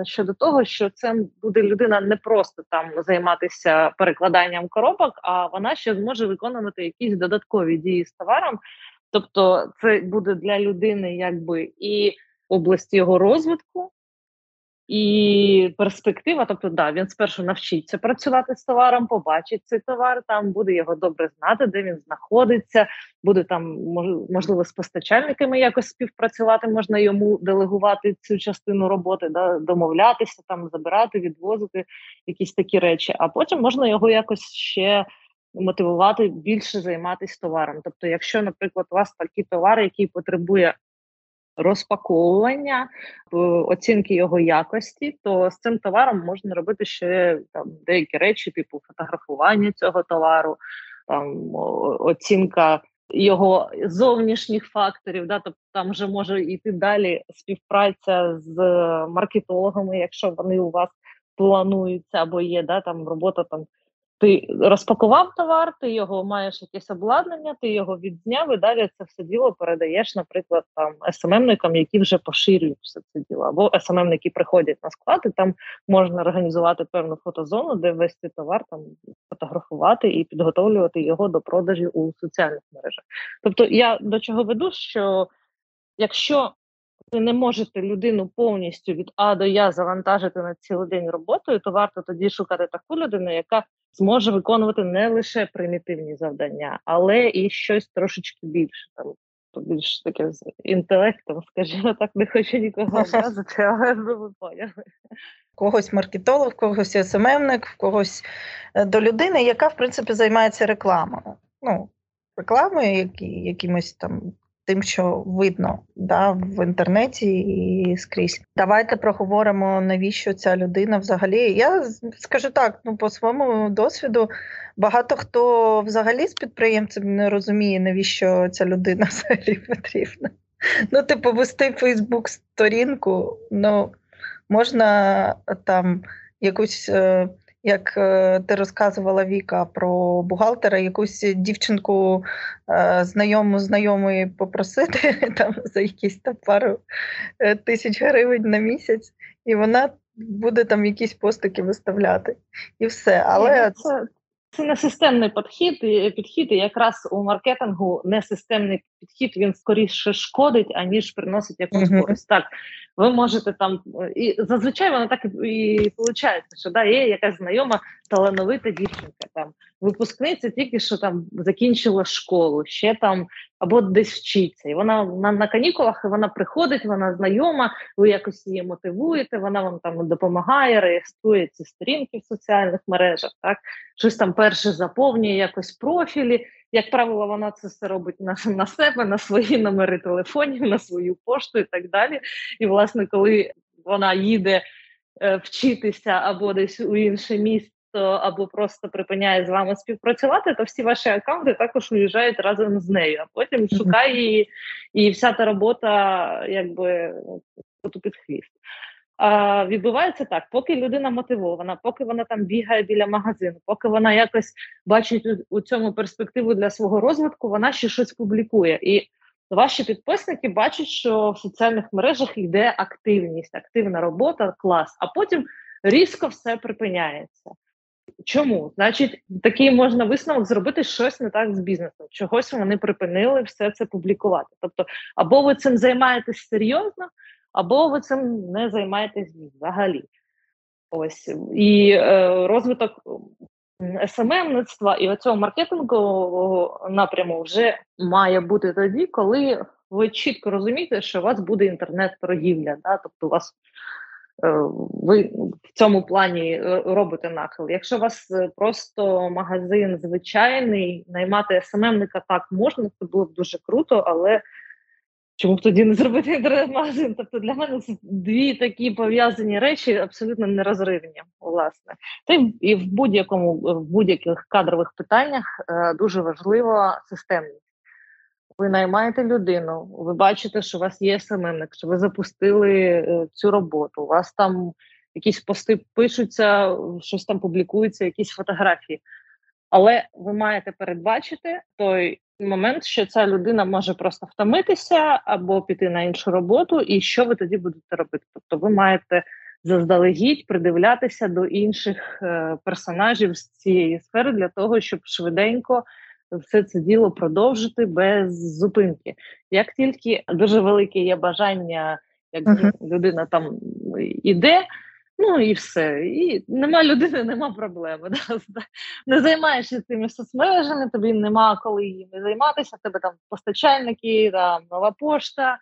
щодо того, що це буде людина не просто там займатися перекладанням коробок, а вона ще зможе виконувати якісь додаткові дії з товаром. Тобто, це буде для людини якби і область його розвитку, і перспектива, тобто, да, він спершу навчиться працювати з товаром, побачить цей товар, там буде його добре знати, де він знаходиться, буде там можливо з постачальниками якось співпрацювати, можна йому делегувати цю частину роботи, да, домовлятися, там забирати, відвозити якісь такі речі. А потім можна його якось ще мотивувати більше займатися товаром. Тобто, якщо, наприклад, у вас такий товар, який потребує розпаковування, оцінки його якості, то з цим товаром можна робити ще там деякі речі, типу фотографування цього товару, там оцінка його зовнішніх факторів. Да, Тобто там вже може йти далі співпраця з маркетологами, якщо вони у вас плануються або є да, там робота там ти розпакував товар, ти його маєш якесь обладнання, ти його відзняв і далі це все діло передаєш, наприклад, там СММникам, які вже поширюють все це діло, або СММники приходять на склад, і там можна організувати певну фотозону, де весь товар там фотографувати і підготовлювати його до продажі у соціальних мережах. Тобто, я до чого веду, що якщо ви не можете людину повністю від А до Я завантажити на цілий день роботою, то варто тоді шукати таку людину, яка зможе виконувати не лише примітивні завдання, але і щось трошечки більше. Там більш таке з інтелектом, скажімо так, не хочу нікого образити, але ви поняли. Когось маркетолог, когось СММник, в когось е, до людини, яка в принципі займається рекламою. Ну, рекламою, які, якимось там тим, що видно да, в інтернеті і скрізь. Давайте проговоримо, навіщо ця людина взагалі. Я скажу так: ну по своєму досвіду, багато хто взагалі з підприємців не розуміє, навіщо ця людина взагалі потрібна. Ну, типу, вести Фейсбук сторінку, ну можна там якусь. Як е, ти розказувала Віка про бухгалтера, якусь дівчинку е, знайому знайомої попросити там за якісь там пару е, тисяч гривень на місяць, і вона буде там якісь постики виставляти. І все. Але ну, це, це не системний підхід, підхід, і якраз у маркетингу несистемний підхід він скоріше шкодить, аніж приносить якусь uh-huh. користь. Так, ви можете там і зазвичай воно так і, і виходить, що да, є якась знайома талановита дівчинка, там випускниця тільки що там закінчила школу, ще там або десь вчиться. І вона на, на канікулах і вона приходить, вона знайома, ви якось її мотивуєте, вона вам там допомагає, реєструє ці сторінки в соціальних мережах, так щось там перше заповнює, якось профілі. Як правило, вона це все робить на на себе, на свої номери телефонів, на свою пошту і так далі. І, власне, коли вона їде е, вчитися або десь у інше місце, або просто припиняє з вами співпрацювати, то всі ваші аккаунти також уїжджають разом з нею, а потім шукає її, і вся та робота якби під хвіст. Відбувається так, поки людина мотивована, поки вона там бігає біля магазину, поки вона якось бачить у, у цьому перспективу для свого розвитку, вона ще щось публікує. І ваші підписники бачать, що в соціальних мережах йде активність, активна робота, клас, а потім різко все припиняється. Чому? Значить, такий можна висновок зробити щось не так з бізнесом. Чогось вони припинили все це публікувати. Тобто, або ви цим займаєтесь серйозно, або ви цим не займаєтесь взагалі. Ось і е, розвиток СММництва і оцього маркетингового напряму вже має бути тоді, коли ви чітко розумієте, що у вас буде інтернет-торгівля. Да? Тобто, у вас Е, ви в цьому плані е, робите нахил. Якщо у вас е, просто магазин звичайний, наймати СММника так можна, це було б дуже круто, але чому б тоді не зробити інтернет-магазин? Тобто для мене це дві такі пов'язані речі абсолютно нерозривні, власне. Та і в будь-якому в будь-яких кадрових питаннях дуже важлива системність ви наймаєте людину, ви бачите, що у вас є СММник, що ви запустили е, цю роботу, у вас там якісь пости пишуться, щось там публікується, якісь фотографії. Але ви маєте передбачити той момент, що ця людина може просто втомитися або піти на іншу роботу, і що ви тоді будете робити? Тобто, ви маєте заздалегідь придивлятися до інших е, персонажів з цієї сфери для того, щоб швиденько все це діло продовжити без зупинки. Як тільки дуже велике є бажання, як uh-huh. людина там іде, ну і все. І нема людини, нема проблеми. Да? Не займаєшся цими соцмережами, тобі нема коли їми займатися, тебе там постачальники, там нова пошта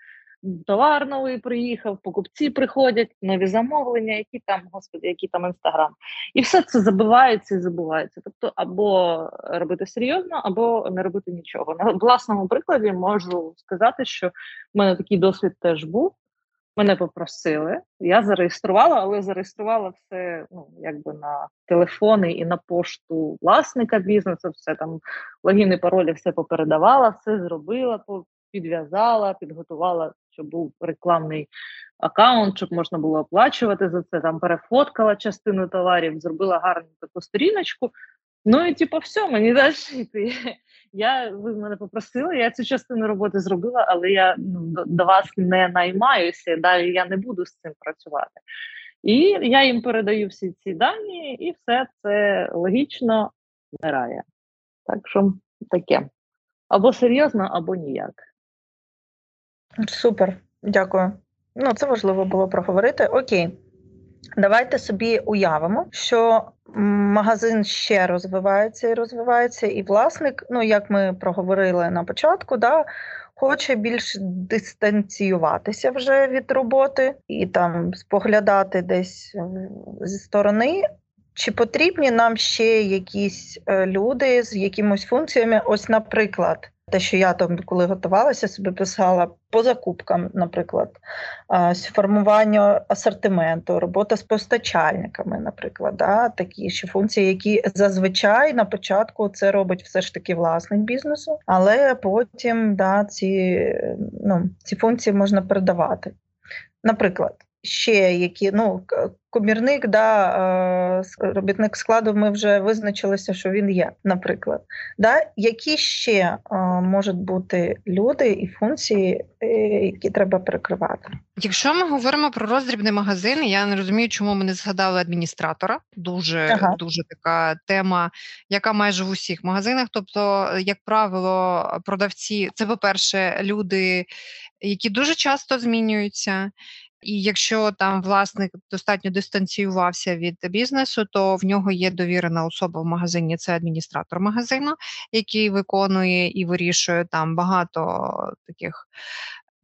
товар новий приїхав, покупці приходять, нові замовлення, які там, господи, які там інстаграм. І все це забивається і забувається. Тобто, або робити серйозно, або не робити нічого. На власному прикладі можу сказати, що в мене такий досвід теж був. Мене попросили, я зареєструвала, але зареєструвала все ну, якби на телефони і на пошту власника бізнесу, все там логіни, паролі, все попередавала, все зробила, підв'язала, підготувала, щоб був рекламний аккаунт, щоб можна було оплачувати за це. Там перефоткала частину товарів, зробила гарну таку сторіночку. Ну і типу, все, мені далі йти. Я ви мене попросили, я цю частину роботи зробила, але я ну, до вас не наймаюся. Далі я не буду з цим працювати. І я їм передаю всі ці дані, і все це логічно вмирає. Так що таке або серйозно, або ніяк. Супер, дякую. Ну, це важливо було проговорити. Окей. Давайте собі уявимо, що магазин ще розвивається і розвивається, і власник, ну як ми проговорили на початку, да, хоче більш дистанціюватися вже від роботи і там споглядати десь зі сторони. Чи потрібні нам ще якісь е, люди з якимось функціями? Ось, наприклад, те, що я там, коли готувалася, собі писала по закупкам, наприклад, формування асортименту, робота з постачальниками, наприклад, да, такі ще функції, які зазвичай на початку це робить все ж таки власник бізнесу, але потім да, ці, ну, ці функції можна передавати. Наприклад ще які ну комірник, да, робітник складу. Ми вже визначилися, що він є, наприклад. Да? Які ще можуть бути люди і функції, е, які треба перекривати? Якщо ми говоримо про роздрібний магазин, я не розумію, чому ми не згадали адміністратора. Дуже ага. дуже така тема, яка майже в усіх магазинах. Тобто, як правило, продавці це, по-перше, люди, які дуже часто змінюються. І якщо там власник достатньо дистанціювався від бізнесу, то в нього є довірена особа в магазині. Це адміністратор магазину, який виконує і вирішує там багато таких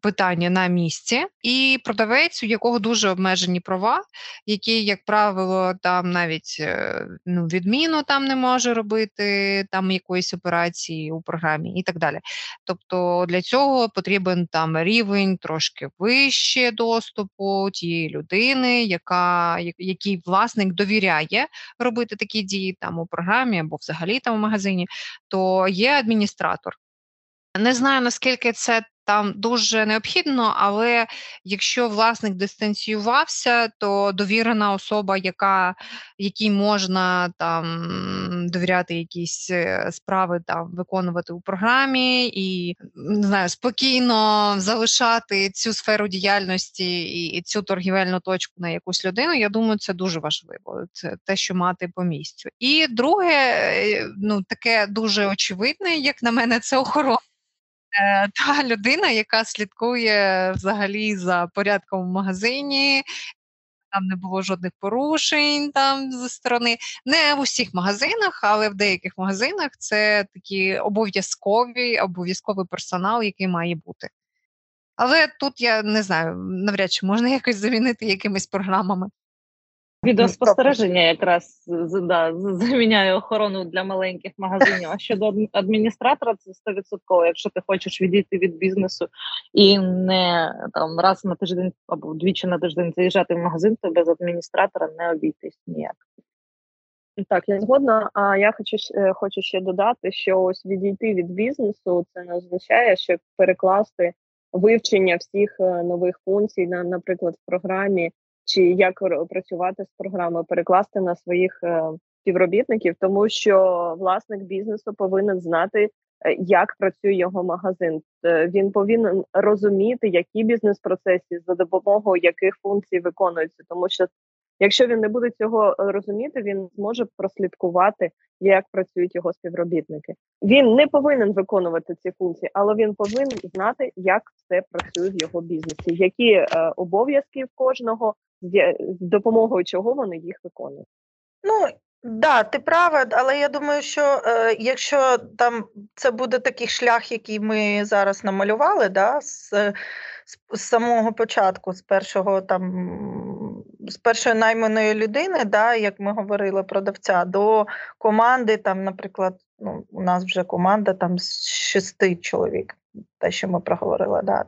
питання на місці, і продавець, у якого дуже обмежені права, який, як правило, там навіть е, ну, відміну там не може робити там якоїсь операції у програмі і так далі. Тобто для цього потрібен там рівень трошки вище доступу тієї людини, яка який власник довіряє робити такі дії там у програмі або взагалі там у магазині, то є адміністратор. Не знаю наскільки це там дуже необхідно, але якщо власник дистанціювався, то довірена особа, яка якій можна там довіряти якісь е, справи там виконувати у програмі і не знаю, спокійно залишати цю сферу діяльності і цю торгівельну точку на якусь людину, я думаю, це дуже важливо. Це те, що мати по місцю. І друге, е, ну таке дуже очевидне, як на мене, це охорона. Е, та людина, яка слідкує взагалі за порядком в магазині. Там не було жодних порушень там зі сторони. Не в усіх магазинах, але в деяких магазинах це такі обов'язкові, обов'язковий персонал, який має бути. Але тут я не знаю, навряд чи можна якось замінити якимись програмами. Відеоспостереження якраз да, заміняє охорону для маленьких магазинів. А щодо адміністратора, це 100%. Якщо ти хочеш відійти від бізнесу і не там раз на тиждень або двічі на тиждень заїжджати в магазин, то без адміністратора не обійтись ніяк. Так, я згодна. А я хочу е, хочу ще додати, що ось відійти від бізнесу це не означає, що перекласти вивчення всіх е, нових функцій на, наприклад, в програмі чи як працювати з програмою, перекласти на своїх е, співробітників, тому що власник бізнесу повинен знати, е, як працює його магазин. Е, він повинен розуміти, які бізнес-процеси за допомогою яких функцій виконуються, тому що. Якщо він не буде цього розуміти, він зможе прослідкувати, як працюють його співробітники. Він не повинен виконувати ці функції, але він повинен знати, як все працює в його бізнесі, які е, обов'язки в кожного, з допомогою чого вони їх виконують. Ну да, ти права, але я думаю, що е, якщо там це буде такий шлях, який ми зараз намалювали, да, з, з, з самого початку, з першого там. З першої найманої людини, да, як ми говорили, продавця, до команди, там, наприклад, ну, у нас вже команда там з шести чоловік, те, що ми проговорили, да,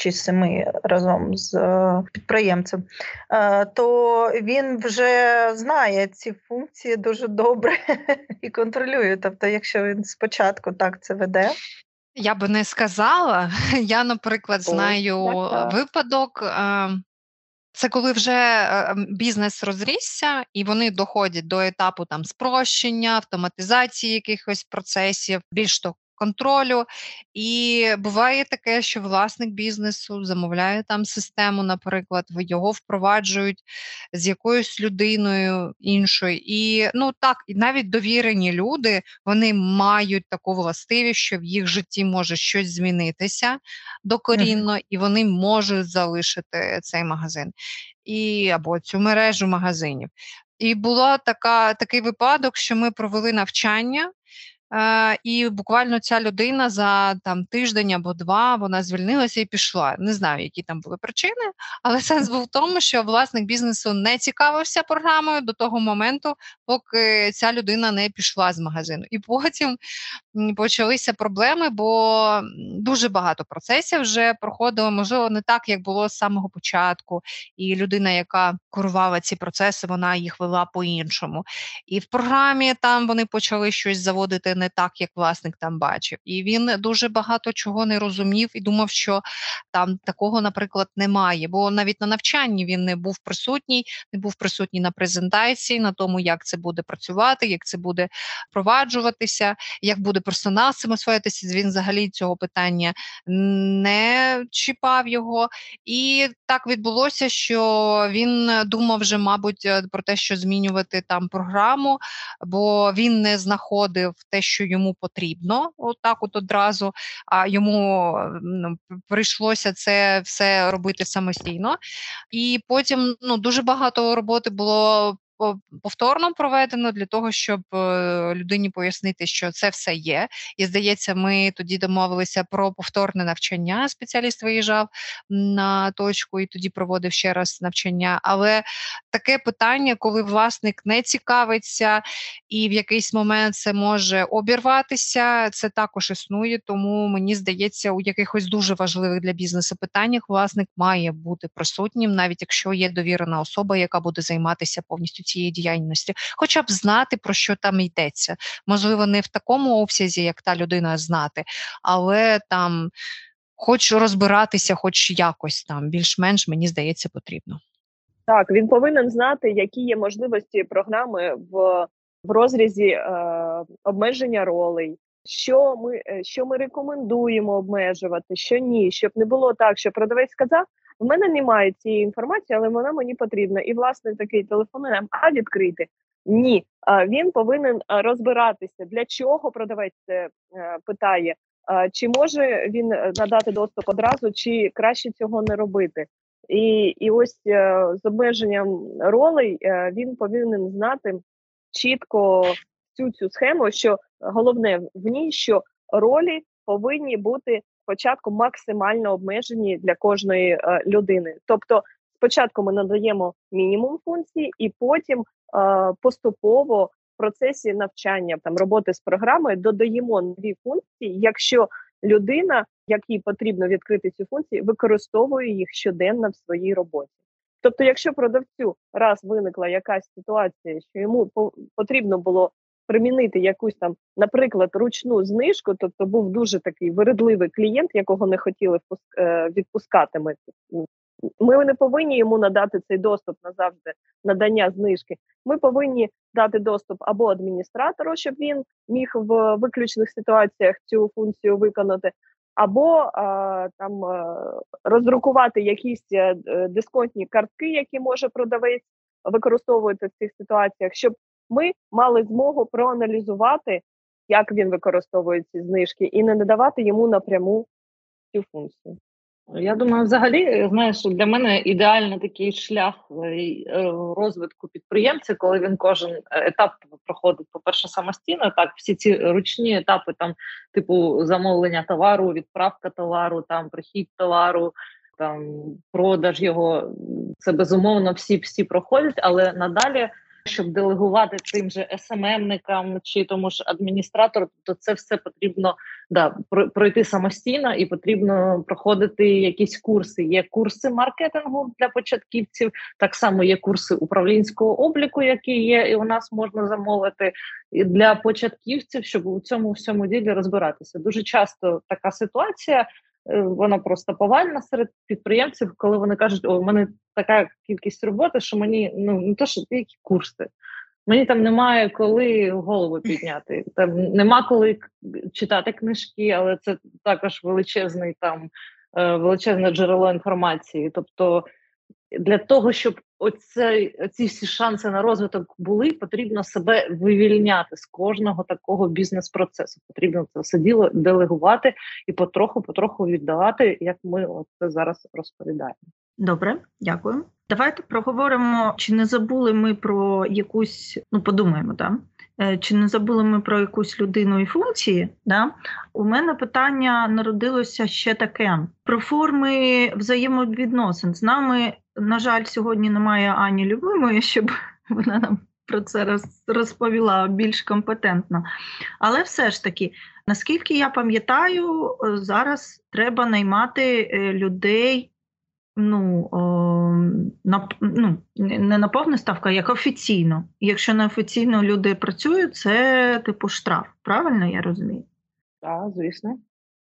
чи семи разом з е, підприємцем, е, то він вже знає ці функції дуже добре і контролює. Тобто, якщо він спочатку так це веде. Я би не сказала. Я, наприклад, знаю випадок. Е, це коли вже бізнес розрісся, і вони доходять до етапу там спрощення, автоматизації якихось процесів, більш того, контролю. І буває таке, що власник бізнесу замовляє там систему, наприклад, його впроваджують з якоюсь людиною іншою. І ну так, і навіть довірені люди вони мають таку властивість, що в їх житті може щось змінитися докорінно, і вони можуть залишити цей магазин і або цю мережу магазинів. І була така такий випадок, що ми провели навчання і буквально ця людина за там тиждень або два вона звільнилася і пішла. Не знаю, які там були причини, але сенс був в тому, що власник бізнесу не цікавився програмою до того моменту, поки ця людина не пішла з магазину. І потім почалися проблеми, бо дуже багато процесів вже проходило, можливо, не так, як було з самого початку. І людина, яка курувала ці процеси, вона їх вела по-іншому. І в програмі там вони почали щось заводити не так, як власник там бачив. І він дуже багато чого не розумів і думав, що там такого, наприклад, немає. Бо навіть на навчанні він не був присутній, не був присутній на презентації, на тому, як це буде працювати, як це буде впроваджуватися, як буде персонал цим освоїтися. Він взагалі цього питання не чіпав його. І так відбулося, що він думав вже, мабуть, про те, що змінювати там програму, бо він не знаходив те, що йому потрібно, отак, от одразу. А йому ну, прийшлося це все робити самостійно. І потім ну дуже багато роботи було повторно проведено для того, щоб е, людині пояснити, що це все є. І здається, ми тоді домовилися про повторне навчання. Спеціаліст виїжджав на точку і тоді проводив ще раз навчання. Але таке питання, коли власник не цікавиться, і в якийсь момент це може обірватися, це також існує. Тому мені здається, у якихось дуже важливих для бізнесу питаннях власник має бути присутнім, навіть якщо є довірена особа, яка буде займатися повністю цієї діяльності, хоча б знати, про що там йдеться. Можливо, не в такому обсязі, як та людина знати, але там, хоч розбиратися, хоч якось там, більш-менш, мені здається, потрібно. Так, він повинен знати, які є можливості програми в в розрізі е, обмеження ролей, що ми е, що ми рекомендуємо обмежувати, що ні, щоб не було так, що продавець сказав, у мене немає цієї інформації, але вона мені потрібна. І власне такий телефонує нам, а відкрити. Ні, він повинен розбиратися, для чого продавець це е, питає, чи може він е, надати доступ одразу, чи краще цього не робити. І і ось е, з обмеженням ролей він повинен знати чітко цю цю схему, що головне в ній, що ролі повинні бути спочатку максимально обмежені для кожної е, людини. Тобто, спочатку ми надаємо мінімум функцій, і потім е, поступово в процесі навчання там роботи з програмою додаємо нові функції, якщо людина, якій потрібно відкрити ці функції, використовує їх щоденно в своїй роботі. Тобто, якщо продавцю раз виникла якась ситуація, що йому потрібно було примінити якусь там, наприклад, ручну знижку, тобто був дуже такий виредливий клієнт, якого не хотіли е, відпускати. Ми ми не повинні йому надати цей доступ назавжди надання знижки. Ми повинні дати доступ або адміністратору, щоб він міг в виключних ситуаціях цю функцію виконати, або а, там роздрукувати якісь е, дисконтні картки, які може продавець використовувати в цих ситуаціях, щоб ми мали змогу проаналізувати, як він використовує ці знижки, і не надавати йому напряму цю функцію. Я думаю, взагалі, знаєш, для мене ідеальний такий шлях е, е, розвитку підприємця, коли він кожен етап проходить, по-перше, самостійно. Так, всі ці ручні етапи, там, типу, замовлення товару, відправка товару, там прихід товару, там продаж його, це безумовно всі всі проходять, але надалі щоб делегувати тим же СММникам чи тому ж адміністратору, то це все потрібно да пройти самостійно і потрібно проходити якісь курси. Є курси маркетингу для початківців, так само є курси управлінського обліку, які є, і у нас можна замовити для початківців, щоб у цьому всьому ділі розбиратися. Дуже часто така ситуація. Е, вона просто повальна серед підприємців, коли вони кажуть, о, у мене така кількість роботи, що мені ну не то, що які курси. Мені там немає коли голову підняти. Там нема коли читати книжки, але це також величезний там е, величезне джерело інформації. Тобто для того, щоб оце, ці всі шанси на розвиток були, потрібно себе вивільняти з кожного такого бізнес-процесу. Потрібно це все діло делегувати і потроху-потроху віддавати, як ми це зараз розповідаємо. Добре, дякую. Давайте проговоримо, чи не забули ми про якусь, ну подумаємо, да? е, чи не забули ми про якусь людину і функції, да? у мене питання народилося ще таке: про форми взаємовідносин. З нами, на жаль, сьогодні немає Ані Любимої, щоб вона нам про це розповіла більш компетентно. Але все ж таки, наскільки я пам'ятаю, е, зараз треба наймати е, людей. Ну, о, на, ну, не на повну ставку, а як офіційно. Якщо не офіційно люди працюють, це типу штраф. Правильно я розумію? Так, звісно.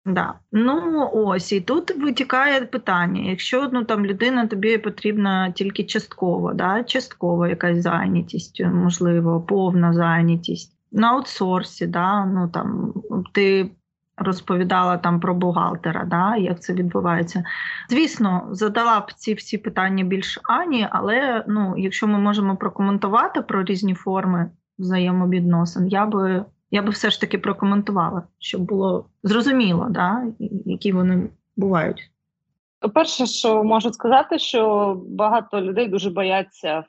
Да. Ну ось і тут витікає питання: якщо ну там людина тобі потрібна тільки частково, да, часткова якась зайнятість, можливо, повна зайнятість на аутсорсі, да, ну там ти розповідала там про бухгалтера, да, як це відбувається. Звісно, задала б ці всі питання більш Ані, але ну, якщо ми можемо прокоментувати про різні форми взаємовідносин, я би я би все ж таки прокоментувала, щоб було зрозуміло, да, які вони бувають. Перше, що можу сказати, що багато людей дуже бояться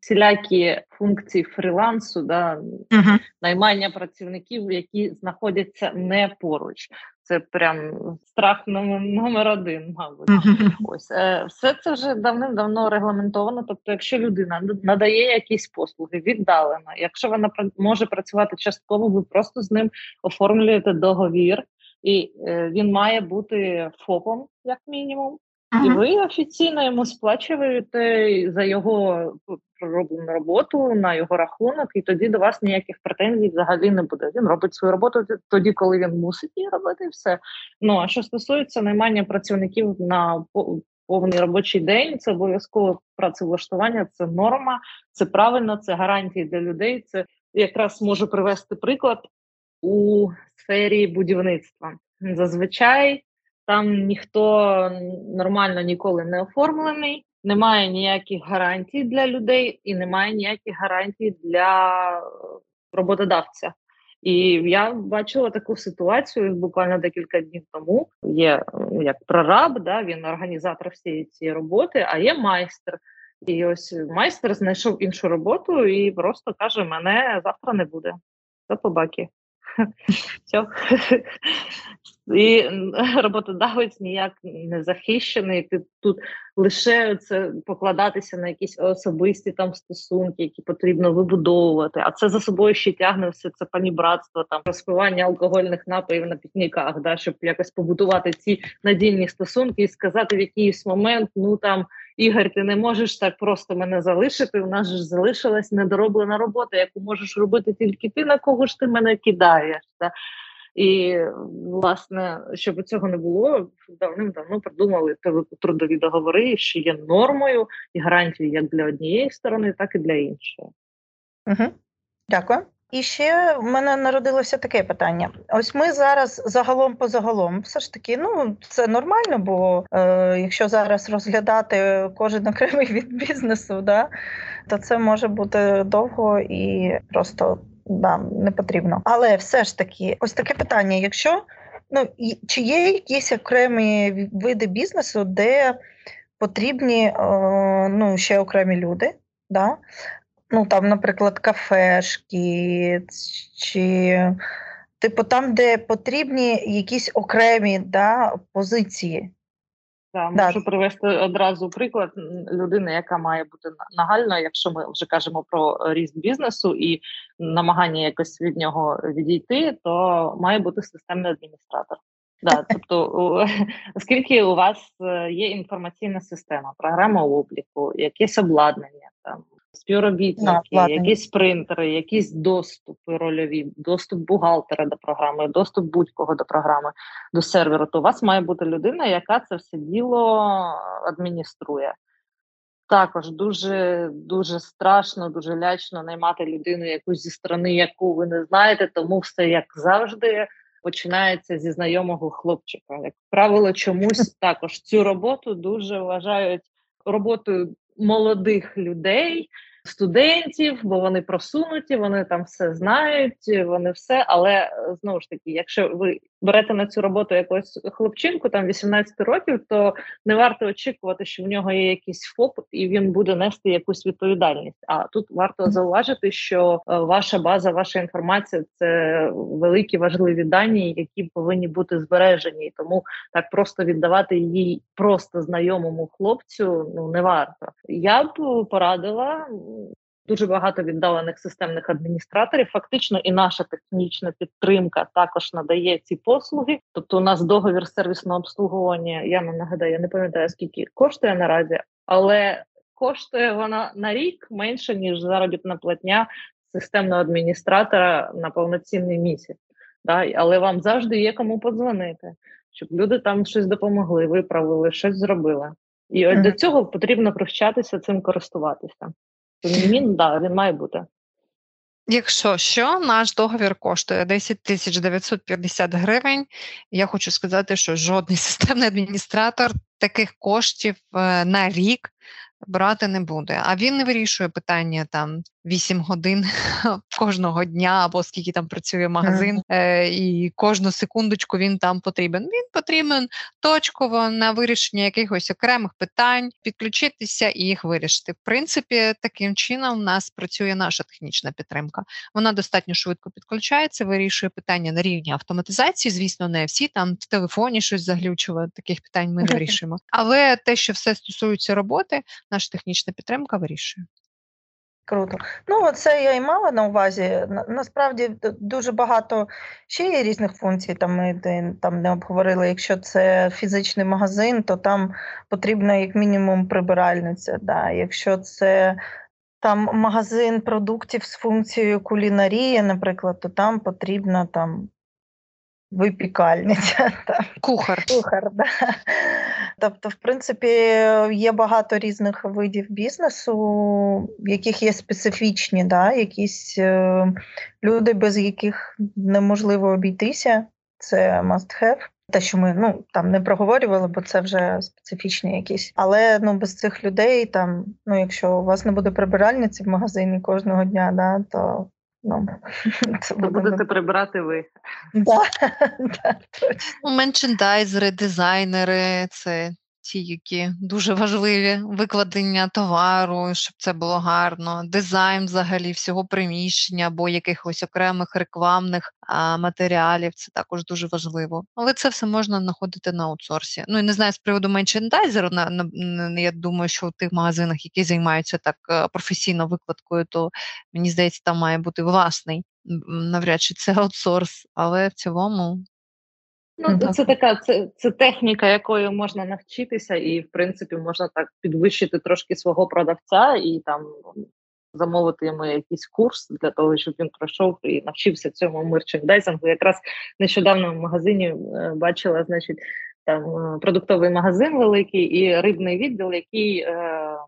всілякі функції фрілансу, да, uh наймання працівників, які знаходяться не поруч. Це прям страх номер один, мабуть. Ось е, все це вже давним-давно регламентовано. Тобто, якщо людина надає якісь послуги віддалено, якщо вона може працювати частково, ви просто з ним оформлюєте договір, і е, він має бути ФОПом, як мінімум. І ви офіційно йому сплачуєте за його пророблену роботу на його рахунок, і тоді до вас ніяких претензій взагалі не буде. Він робить свою роботу тоді, коли він мусить її робити, і все. Ну а що стосується наймання працівників на повний робочий день, це обов'язково працевлаштування, це норма, це правильно, це гарантії для людей. Це якраз можу привести приклад у сфері будівництва. Зазвичай там ніхто нормально ніколи не оформлений, немає ніяких гарантій для людей і немає ніяких гарантій для роботодавця. І я бачила таку ситуацію буквально декілька днів тому. Є як прораб, да він організатор всієї цієї роботи, а є майстер. І ось майстер знайшов іншу роботу і просто каже: мене завтра не буде. До побаки. Все. І роботодавець ніяк не захищений. Ти тут лише це покладатися на якісь особисті там стосунки, які потрібно вибудовувати. А це за собою ще тягне все це панібратство, там розпивання алкогольних напоїв на пікніках, да, щоб якось побудувати ці надільні стосунки і сказати в якийсь момент, ну там. Ігор, ти не можеш так просто мене залишити. У нас ж залишилась недороблена робота, яку можеш робити тільки ти, на кого ж ти мене кидаєш. Та? І, власне, щоб цього не було, давним-давно придумали трудові договори, що є нормою і гарантією як для однієї сторони, так і для іншої. Угу. Дякую. І ще в мене народилося таке питання. Ось ми зараз загалом по загалом, все ж таки, ну це нормально, бо е, якщо зараз розглядати кожен окремий від бізнесу, да, то це може бути довго і просто да, не потрібно. Але все ж таки, ось таке питання: якщо ну чи є якісь окремі види бізнесу, де потрібні е, ну, ще окремі люди? Да? ну там, наприклад, кафешки, чи типу там, де потрібні якісь окремі да, позиції. Да. Можу привести одразу приклад людини, яка має бути нагальна, якщо ми вже кажемо про ріст бізнесу і намагання якось від нього відійти, то має бути системний адміністратор. Да, тобто, оскільки у вас е, є інформаційна система, програма обліку, якесь обладнання, там співробітники, no, якісь принтери, якісь доступи рольові, доступ бухгалтера до програми, доступ будь-кого до програми, до серверу, то у вас має бути людина, яка це все діло адмініструє. Також дуже дуже страшно, дуже лячно наймати людину якусь зі сторони, яку ви не знаєте, тому все як завжди починається зі знайомого хлопчика. Як правило, чомусь також цю роботу дуже вважають роботою молодих людей, студентів, бо вони просунуті, вони там все знають, вони все. Але знову ж таки, якщо ви берете на цю роботу якогось хлопчинку, там 18 років, то не варто очікувати, що в нього є якийсь ФОП і він буде нести якусь відповідальність. А тут варто зауважити, що е, ваша база, ваша інформація це великі важливі дані, які повинні бути збережені. Тому так просто віддавати її просто знайомому хлопцю ну не варто. Я б порадила дуже багато віддалених системних адміністраторів. Фактично, і наша технічна підтримка також надає ці послуги. Тобто, у нас договір сервісного обслуговування. Я не нагадаю, я не пам'ятаю скільки коштує наразі, але коштує вона на рік менше ніж заробітна платня системного адміністратора на повноцінний місяць. Да? Але вам завжди є кому подзвонити, щоб люди там щось допомогли, виправили, щось зробили. І от mm-hmm. до цього потрібно привчатися цим користуватися. Він да, він має бути. Якщо що, наш договір коштує 10 тисяч 950 гривень. Я хочу сказати, що жодний системний адміністратор таких коштів е, на рік брати не буде. А він не вирішує питання там 8 годин кожного дня, або скільки там працює магазин, е, і кожну секундочку він там потрібен. Він потрібен точково на вирішення якихось окремих питань, підключитися і їх вирішити. В принципі, таким чином у нас працює наша технічна підтримка. Вона достатньо швидко підключається, вирішує питання на рівні автоматизації. Звісно, не всі там в телефоні щось заглючували, таких питань ми не вирішуємо. Але те, що все стосується роботи, наша технічна підтримка вирішує. Круто. Ну, це я і мала на увазі. Насправді дуже багато ще є різних функцій. Там ми там не обговорили. Якщо це фізичний магазин, то там потрібна як мінімум прибиральниця. Да. Якщо це там магазин продуктів з функцією кулінарії, наприклад, то там потрібна там випікальниця. Кухар. Кухар, да. Тобто, в принципі, є багато різних видів бізнесу, в яких є специфічні, да, якісь е, люди, без яких неможливо обійтися. Це must have. Те, що ми ну там не проговорювали, бо це вже специфічні якісь. Але ну без цих людей, там, ну якщо у вас не буде прибиральниці в магазині кожного дня, да, то Ну, це буде... будете прибирати ви. Да, да, точно. Меншендайзери, дизайнери, це ті, які дуже важливі викладення товару, щоб це було гарно, дизайн взагалі всього приміщення або якихось окремих рекламних а, матеріалів. Це також дуже важливо. Але це все можна знаходити на аутсорсі. Ну і не знаю з приводу меншендайзеру, на, на, я думаю, що в тих магазинах, які займаються так е, професійно викладкою, то мені здається, там має бути власний. Навряд чи це аутсорс, але в цілому Ну, це, це така це, це техніка, якою можна навчитися, і в принципі можна так підвищити трошки свого продавця і там замовити йому якийсь курс для того, щоб він пройшов і навчився цьому мерчендайзингу. Якраз нещодавно в магазині е, бачила, значить, там е, продуктовий магазин великий і рибний відділ, який. Е,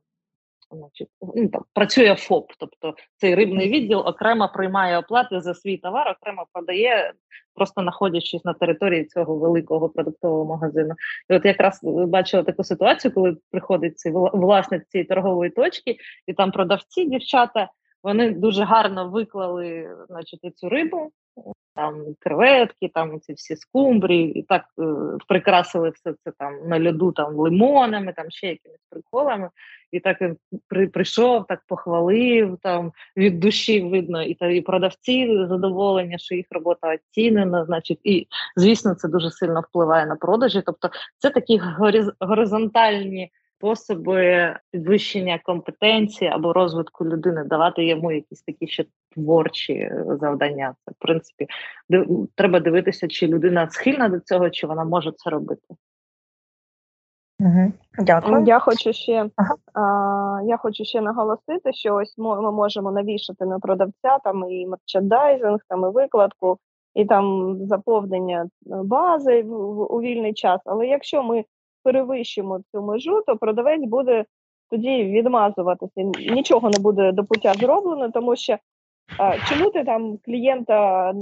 значить, ну, там, працює ФОП, тобто цей рибний відділ окремо приймає оплати за свій товар, окремо подає, просто знаходячись на території цього великого продуктового магазину. І от якраз бачила таку ситуацію, коли приходить цей власник цієї торгової точки, і там продавці, дівчата, вони дуже гарно виклали значить, цю рибу там креветки, там ці всі скумбрії, і так е, прикрасили все це там на льоду там лимонами, там ще якимись приколами. І так він при, прийшов, так похвалив, там від душі видно, і та і продавці задоволення, що їх робота оцінена. Значить, і звісно, це дуже сильно впливає на продажі. Тобто, це такі горизонтальні способи підвищення компетенції або розвитку людини, давати йому якісь такі ще творчі е, завдання. Це в принципі див... треба дивитися, чи людина схильна до цього, чи вона може це робити. Угу. Дякую. Я хочу ще ага. а, я хочу ще наголосити, що ось ми можемо навішати на продавця там і мерчендайзинг, там і викладку, і там заповнення бази у вільний час. Але якщо ми перевищимо цю межу, то продавець буде тоді відмазуватися. Нічого не буде до пуття зроблено, тому що а, чому ти там клієнта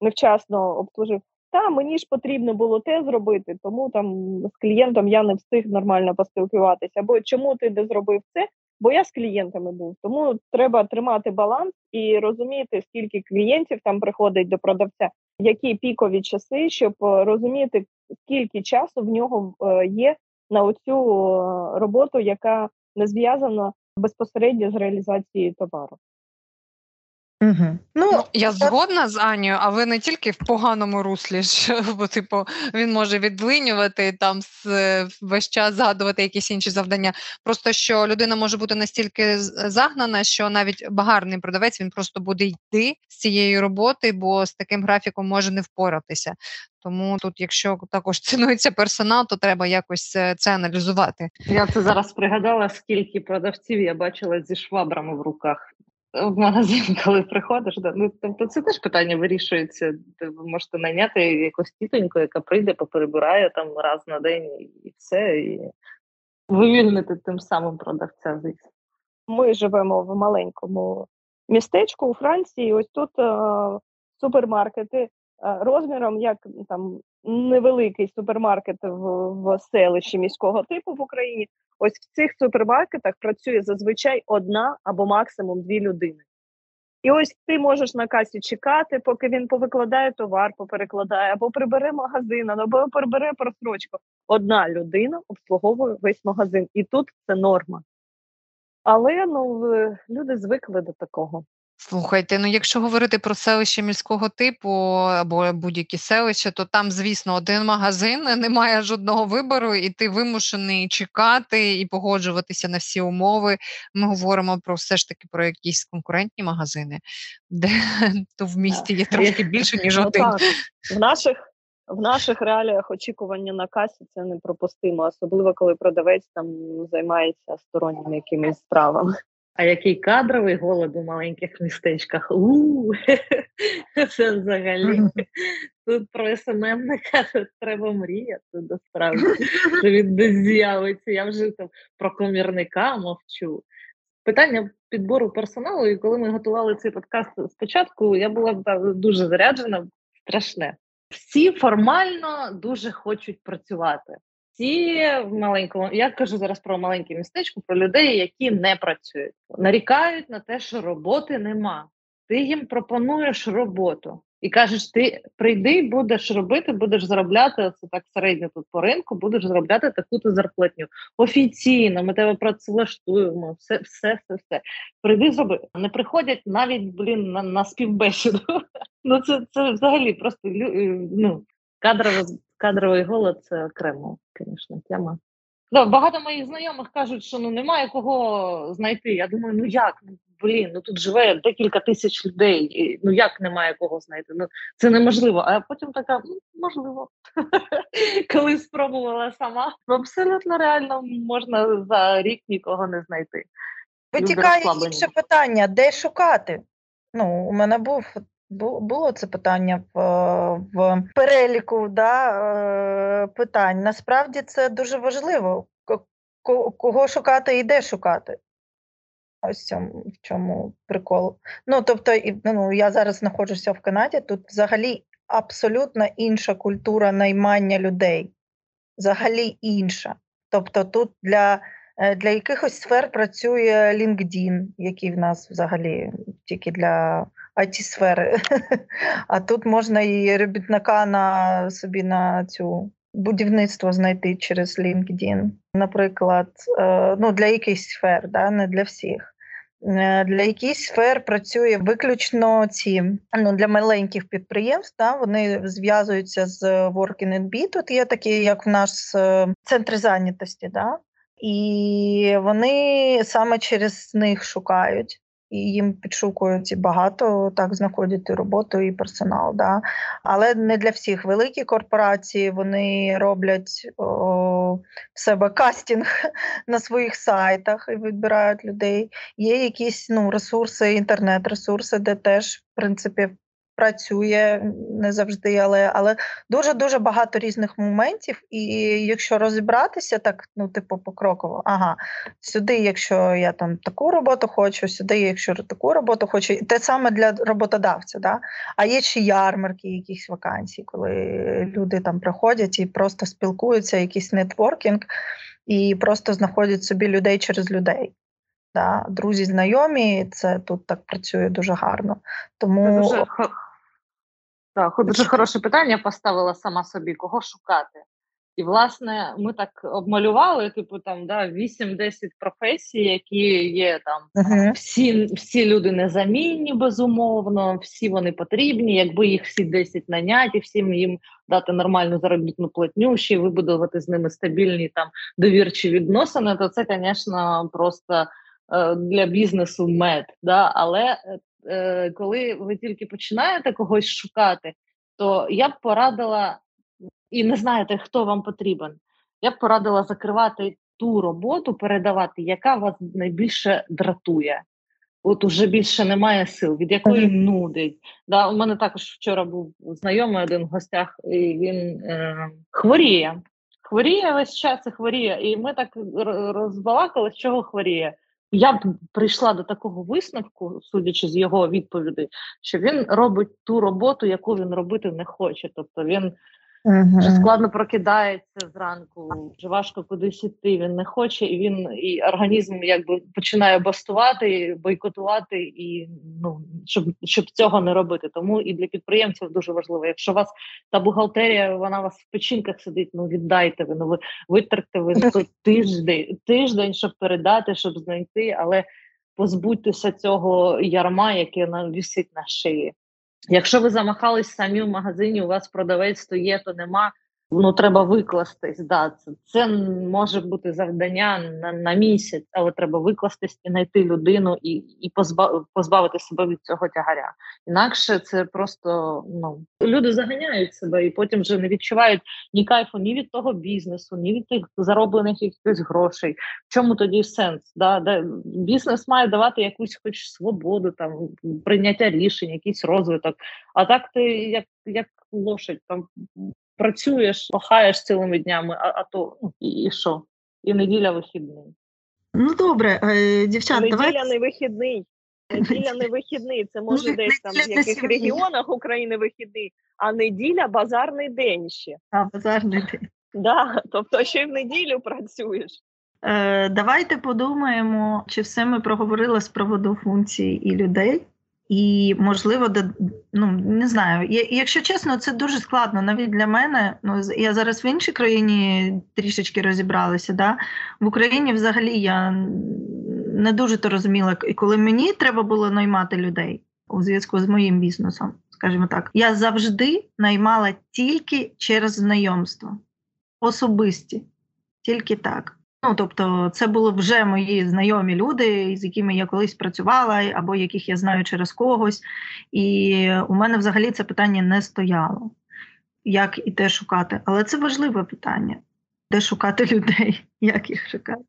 невчасно обслужив? Та мені ж потрібно було те зробити, тому там з клієнтом я не встиг нормально поспілкуватися. Або чому ти не зробив це? Бо я з клієнтами був, тому треба тримати баланс і розуміти, скільки клієнтів там приходить до продавця, які пікові часи, щоб е, розуміти, скільки часу в нього е, є на оцю е, роботу, яка не зв'язана безпосередньо з реалізацією товару. Угу. Ну, ну я згодна з Анією, а ви не тільки в поганому руслі, що бо типу він може відлинювати там весь час згадувати якісь інші завдання. Просто що людина може бути настільки загнана, що навіть багарний продавець він просто буде йти з цієї роботи, бо з таким графіком може не впоратися. Тому тут, якщо також цінується персонал, то треба якось е, це аналізувати. Я це зараз пригадала, скільки продавців я бачила зі швабрами в руках в магазин, коли приходиш, ну тобто це теж питання вирішується. Ви можете найняти якусь тітоньку, яка прийде, поперебирає там раз на день і все, і вивільнити тим самим продавця. Ми живемо в маленькому містечку у Франції. Ось тут е, супермаркети е, розміром, як там невеликий супермаркет в, в селищі міського типу в Україні. Ось в цих супермаркетах працює зазвичай одна або максимум дві людини. І ось ти можеш на касі чекати, поки він повикладає товар, поперекладає, або прибере магазин, або прибере просрочку. Одна людина обслуговує весь магазин, і тут це норма. Але ну люди звикли до такого. Слухайте, ну якщо говорити про селище міського типу або будь-які селища, то там, звісно, один магазин, немає жодного вибору, і ти вимушений чекати і погоджуватися на всі умови. Ми говоримо про все ж таки про якісь конкурентні магазини, де то в місті є трошки більше, ніж ну один. В наших в наших реаліях очікування на касі це непропустимо, особливо коли продавець там займається сторонніми якимись справами. А який кадровий голод у маленьких містечках? У це взагалі тут про СММника треба мріяти насправді, що він десь з'явиться. Я вже там про комірника мовчу. Питання підбору персоналу, і коли ми готували цей подкаст спочатку, я була дуже заряджена, страшне. Всі формально дуже хочуть працювати всі в маленькому, я кажу зараз про маленьке містечко, про людей, які не працюють, нарікають на те, що роботи нема. Ти їм пропонуєш роботу і кажеш, ти прийди, будеш робити, будеш заробляти це так середньо тут по ринку, будеш заробляти таку-то зарплатню. Офіційно ми тебе працевлаштуємо, все, все, все, все. Прийди, зроби. Не приходять навіть блін на, на співбесіду. Ну це це взагалі просто ну, кадрове Кадровий голод це окремо, звісно, тема. Ну, Багато моїх знайомих кажуть, що ну немає кого знайти. Я думаю, ну як? Ну, блін, ну тут живе декілька тисяч людей. І, Ну як немає кого знайти? Ну це неможливо. А потім така ну, можливо. Коли спробувала сама, ну, абсолютно реально можна за рік нікого не знайти. Витікає інше питання: де шукати? Ну, у мене був було це питання в в переліку да, е, питань. Насправді це дуже важливо, кого шукати і де шукати. Ось в чому прикол. Ну, тобто, ну, я зараз знаходжуся в Канаді, тут взагалі абсолютно інша культура наймання людей. Взагалі інша. Тобто, тут для е, для якихось сфер працює LinkedIn, який в нас взагалі тільки для it сфери. А тут можна і робітника на собі на цю будівництво знайти через LinkedIn. Наприклад, е, ну для якихось сфер, да, не для всіх. Е, для якихось сфер працює виключно ці ну для маленьких підприємств. Да, Вони зв'язуються з Working NB. Тут є такі, як в нас е, центри зайнятості, да, і вони саме через них шукають і їм підшукують багато так знаходять роботу і персонал. Да? Але не для всіх великі корпорації вони роблять о, в себе кастинг на своїх сайтах і відбирають людей. Є якісь ну, ресурси, інтернет-ресурси, де теж в принципі працює не завжди, але але дуже дуже багато різних моментів. І якщо розібратися, так ну типу покроково, ага, сюди, якщо я там таку роботу хочу, сюди, якщо таку роботу хочу, те саме для роботодавця. Да? А є чи ярмарки, якісь вакансії, коли люди там приходять і просто спілкуються, якийсь нетворкінг, і просто знаходять собі людей через людей. Да? Друзі, знайомі, це тут так працює дуже гарно. Тому це дуже, так, дуже хороше питання поставила сама собі, кого шукати. І, власне, ми так обмалювали, типу, там да, 8-10 професій, які є там. Uh-huh. Всі всі люди незамінні, безумовно, всі вони потрібні. Якби їх всі 10 наняти, всім їм дати нормальну заробітну платню, ще й вибудувати з ними стабільні там довірчі відносини, то це, звісно, просто для бізнесу мед. Да? Але е, коли ви тільки починаєте когось шукати, то я б порадила і не знаєте, хто вам потрібен. Я б порадила закривати ту роботу, передавати, яка вас найбільше дратує. От уже більше немає сил, від якої нудить. Да, У мене також вчора був знайомий один в гостях, і він е, хворіє. Хворіє весь час і хворіє. І ми так розбалакали, з чого хворіє. Я б прийшла до такого висновку, судячи з його відповідей, що він робить ту роботу, яку він робити не хоче. Тобто він Угу. Вже складно прокидається зранку, вже важко кудись іти. Він не хоче, і він і організм якби починає бастувати, бойкотувати, і ну щоб щоб цього не робити. Тому і для підприємців дуже важливо. Якщо у вас та бухгалтерія, вона у вас в печінках сидить. Ну віддайте ви, ну ви витратите ви тиждень, тиждень, щоб передати, щоб знайти, але позбудьтеся цього ярма, яке нам вісить на шиї. Якщо ви замахались самі в магазині, у вас продавець то є, то нема ну треба викластись. Да, Це це може бути завдання на на місяць, але треба викластись і знайти людину і і позбав, позбавити себе від цього тягаря. Інакше це просто ну люди заганяють себе і потім вже не відчувають ні кайфу, ні від того бізнесу, ні від тих зароблених якихось грошей. В чому тоді сенс? Да, Де бізнес має давати якусь, хоч свободу, там прийняття рішень, якийсь розвиток. А так ти як як лошадь там працюєш, пахаєш цілими днями, а а то ну, і що? І неділя вихідний. Ну добре, е, дівчата, неділя давайте... не вихідний. Неділя не вихідний. Це може ну, десь там в яких регіонах України вихідний, а неділя базарний день ще. А, базарний день. Да, Тобто ще й в неділю працюєш. Е, Давайте подумаємо, чи все ми проговорили з приводу функцій і людей. І, можливо, ну не знаю. Якщо чесно, це дуже складно навіть для мене. Ну я зараз в іншій країні трішечки розібралася. Да? В Україні взагалі я не дуже то розуміла, і коли мені треба було наймати людей у зв'язку з моїм бізнесом, скажімо так, я завжди наймала тільки через знайомство, особисті, тільки так. Ну, тобто, це були вже мої знайомі люди, з якими я колись працювала, або яких я знаю через когось. І у мене взагалі це питання не стояло, як і де шукати. Але це важливе питання: де шукати людей, як їх шукати.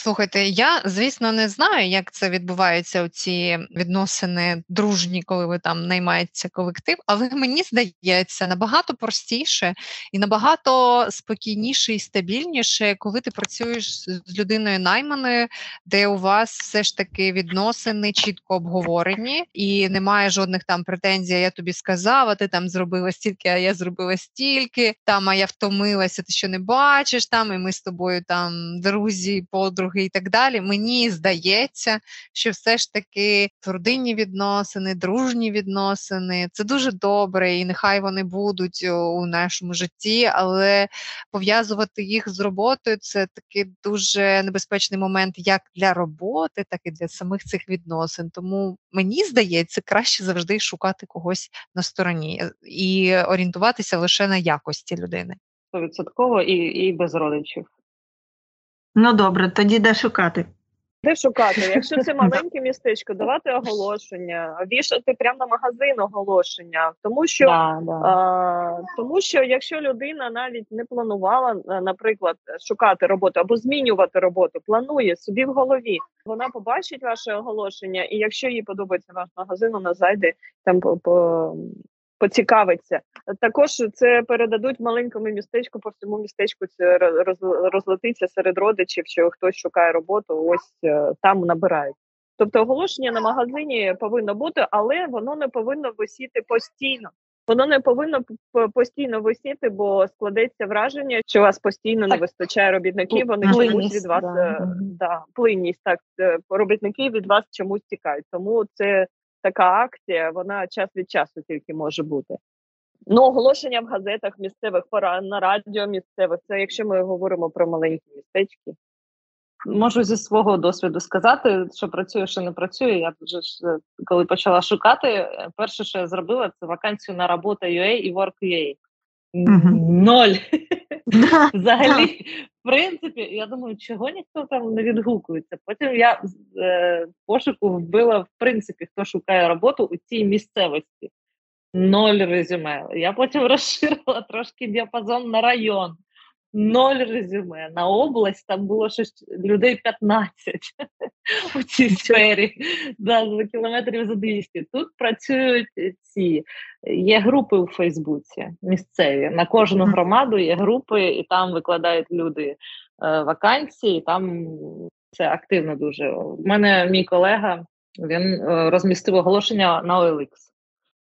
Слухайте, я звісно не знаю, як це відбуваються ці відносини дружні, коли ви там наймається колектив, але мені здається набагато простіше і набагато спокійніше і стабільніше, коли ти працюєш з людиною найманою, де у вас все ж таки відносини чітко обговорені, і немає жодних там претензій. Я тобі сказав, а ти там зробила стільки, а я зробила стільки. Там а я втомилася, ти що не бачиш там, і ми з тобою там друзі, подруги подруги і так далі. Мені здається, що все ж таки родинні відносини, дружні відносини це дуже добре, і нехай вони будуть у нашому житті, але пов'язувати їх з роботою це такий дуже небезпечний момент як для роботи, так і для самих цих відносин. Тому мені здається, краще завжди шукати когось на стороні і орієнтуватися лише на якості людини. Стовідсотково і, і без родичів. Ну добре, тоді де шукати? Де шукати? Якщо це маленьке містечко, давати оголошення, вішати прямо на магазин оголошення, тому що да, да. А, тому що якщо людина навіть не планувала, наприклад, шукати роботу або змінювати роботу, планує собі в голові, вона побачить ваше оголошення, і якщо їй подобається ваш магазин, вона зайде там по, по поцікавиться. Також це передадуть маленькому містечку, по всьому містечку це розлетиться серед родичів, що хтось шукає роботу, ось е, там набирають. Тобто оголошення на магазині повинно бути, але воно не повинно висіти постійно. Воно не повинно постійно висіти, бо складеться враження, що у вас постійно не вистачає робітників. Вони чомусь від вас да. Е, да, плинність. Так е, робітники від вас чомусь тікають. Тому це така акція. Вона час від часу тільки може бути. Ну, оголошення в газетах місцевих пора на радіо місцевих. Це якщо ми говоримо про маленькі містечки. Можу зі свого досвіду сказати, що працює, що не працює. Я вже ж е, коли почала шукати, е, перше, що я зробила, це вакансію на робота UA і Work.ua. Ноль. Взагалі, принципі, я думаю, чого ніхто там не відгукується. Потім я е, пошуку вбила, в принципі, хто шукає роботу у цій місцевості. Ноль резюме. Я потім розширила трошки діапазон на район ноль резюме. На область там було щось людей 15 у цій сфері, да, за кілометрів за 200. Тут працюють ці є групи у Фейсбуці місцеві. На кожну громаду є групи, і там викладають люди е, вакансії. Там це активно дуже. У мене мій колега він е, розмістив оголошення на OLX.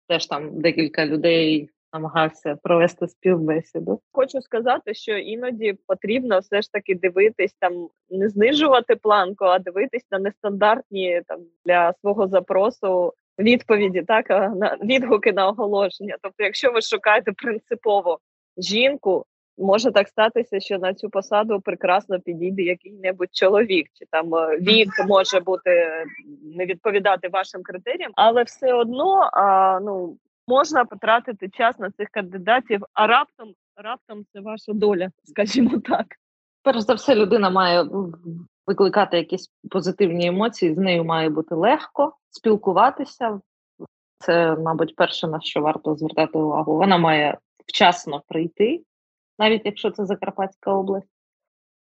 Теж там декілька людей намагався провести співбесіду. Хочу сказати, що іноді потрібно все ж таки дивитись там, не знижувати планку, а дивитись на нестандартні там для свого запросу відповіді, так на відгуки на оголошення. Тобто, якщо ви шукаєте принципово жінку. Може так статися, що на цю посаду прекрасно підійде який-небудь чоловік, чи там е, вік може бути не відповідати вашим критеріям, але все одно а, ну можна потратити час на цих кандидатів, а раптом раптом це ваша доля, скажімо так. Перш за все, людина має викликати якісь позитивні емоції, з нею має бути легко спілкуватися. Це, мабуть, перше, на що варто звертати увагу. Вона має вчасно прийти, навіть якщо це Закарпатська область.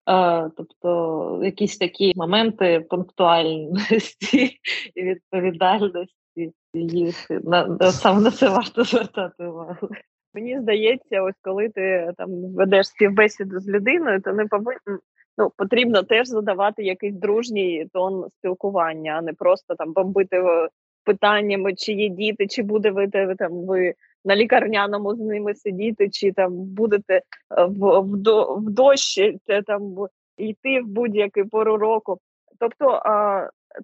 Е, тобто якісь такі моменти пунктуальності і відповідальності їх на саме на це варто звертати увагу. Мені здається, ось коли ти там ведеш співбесіду з людиною, то не повинен ну потрібно теж задавати якийсь дружній тон спілкування, а не просто там бомбити е, питаннями, чи є діти, чи буде ви там ви на лікарняному з ними сидіти, чи там будете е, в в, в дощ там йти в будь-який пору року. Тобто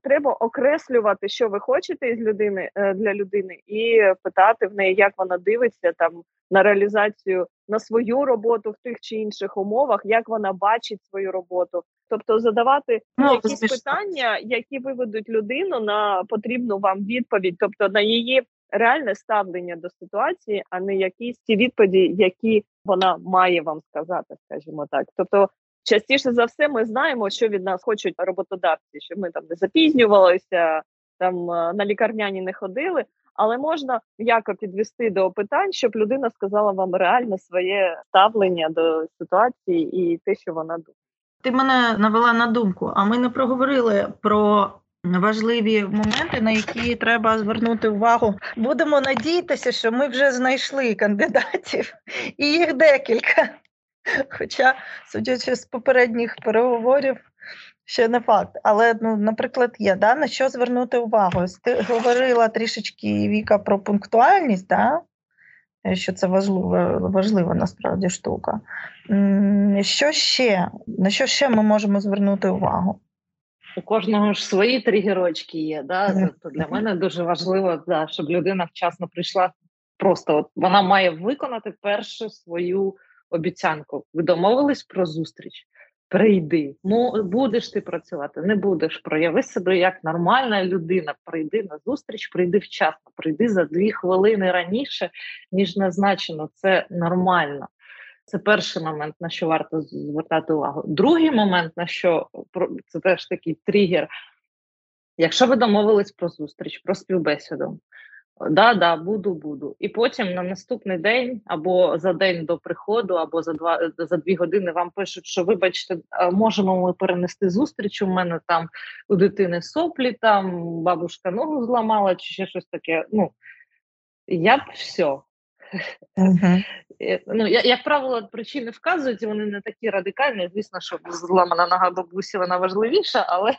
треба окреслювати, що ви хочете із людини е, для людини, і питати в неї, як вона дивиться там на реалізацію на свою роботу в тих чи інших умовах, як вона бачить свою роботу, тобто задавати ну, якісь смішно. питання, які виведуть людину на потрібну вам відповідь, тобто на її реальне ставлення до ситуації, а не якісь ті відповіді, які вона має вам сказати, скажімо так, тобто частіше за все ми знаємо, що від нас хочуть роботодавці, щоб ми там не запізнювалися, там е, на лікарняні не ходили. Але можна м'яко підвести до питань, щоб людина сказала вам реально своє ставлення до ситуації і те, що вона думає. Ти мене навела на думку, а ми не проговорили про важливі моменти, на які треба звернути увагу. Будемо надіятися, що ми вже знайшли кандидатів, і їх декілька. Хоча, судячи з попередніх переговорів, ще не факт. Але, ну, наприклад, є да, на що звернути увагу. Ти говорила трішечки Віка про пунктуальність, да? що це важлива, важлива насправді штука. Що ще? На що ще ми можемо звернути увагу? У кожного ж свої тригерочки є. Да? Тобто для мене дуже важливо, да, щоб людина вчасно прийшла. Просто от вона має виконати першу свою обіцянку. Ви домовились про зустріч. Прийди, ну будеш ти працювати, не будеш. Прояви себе як нормальна людина. Прийди на зустріч, прийди вчасно, прийди за дві хвилини раніше, ніж назначено. Це нормально. Це перший момент, на що варто звертати увагу. Другий момент, на що це теж такий тригер. Якщо ви домовились про зустріч, про співбесіду, Да, да, буду, буду. І потім на наступний день, або за день до приходу, або за два за дві години вам пишуть, що вибачте, можемо ми перенести зустріч. У мене там у дитини соплі, там бабушка ногу зламала, чи ще щось таке. Ну я б все. Uh-huh. Ну, Як правило, причини вказують, вони не такі радикальні. Звісно, що зламана нога бабусі вона важливіша, але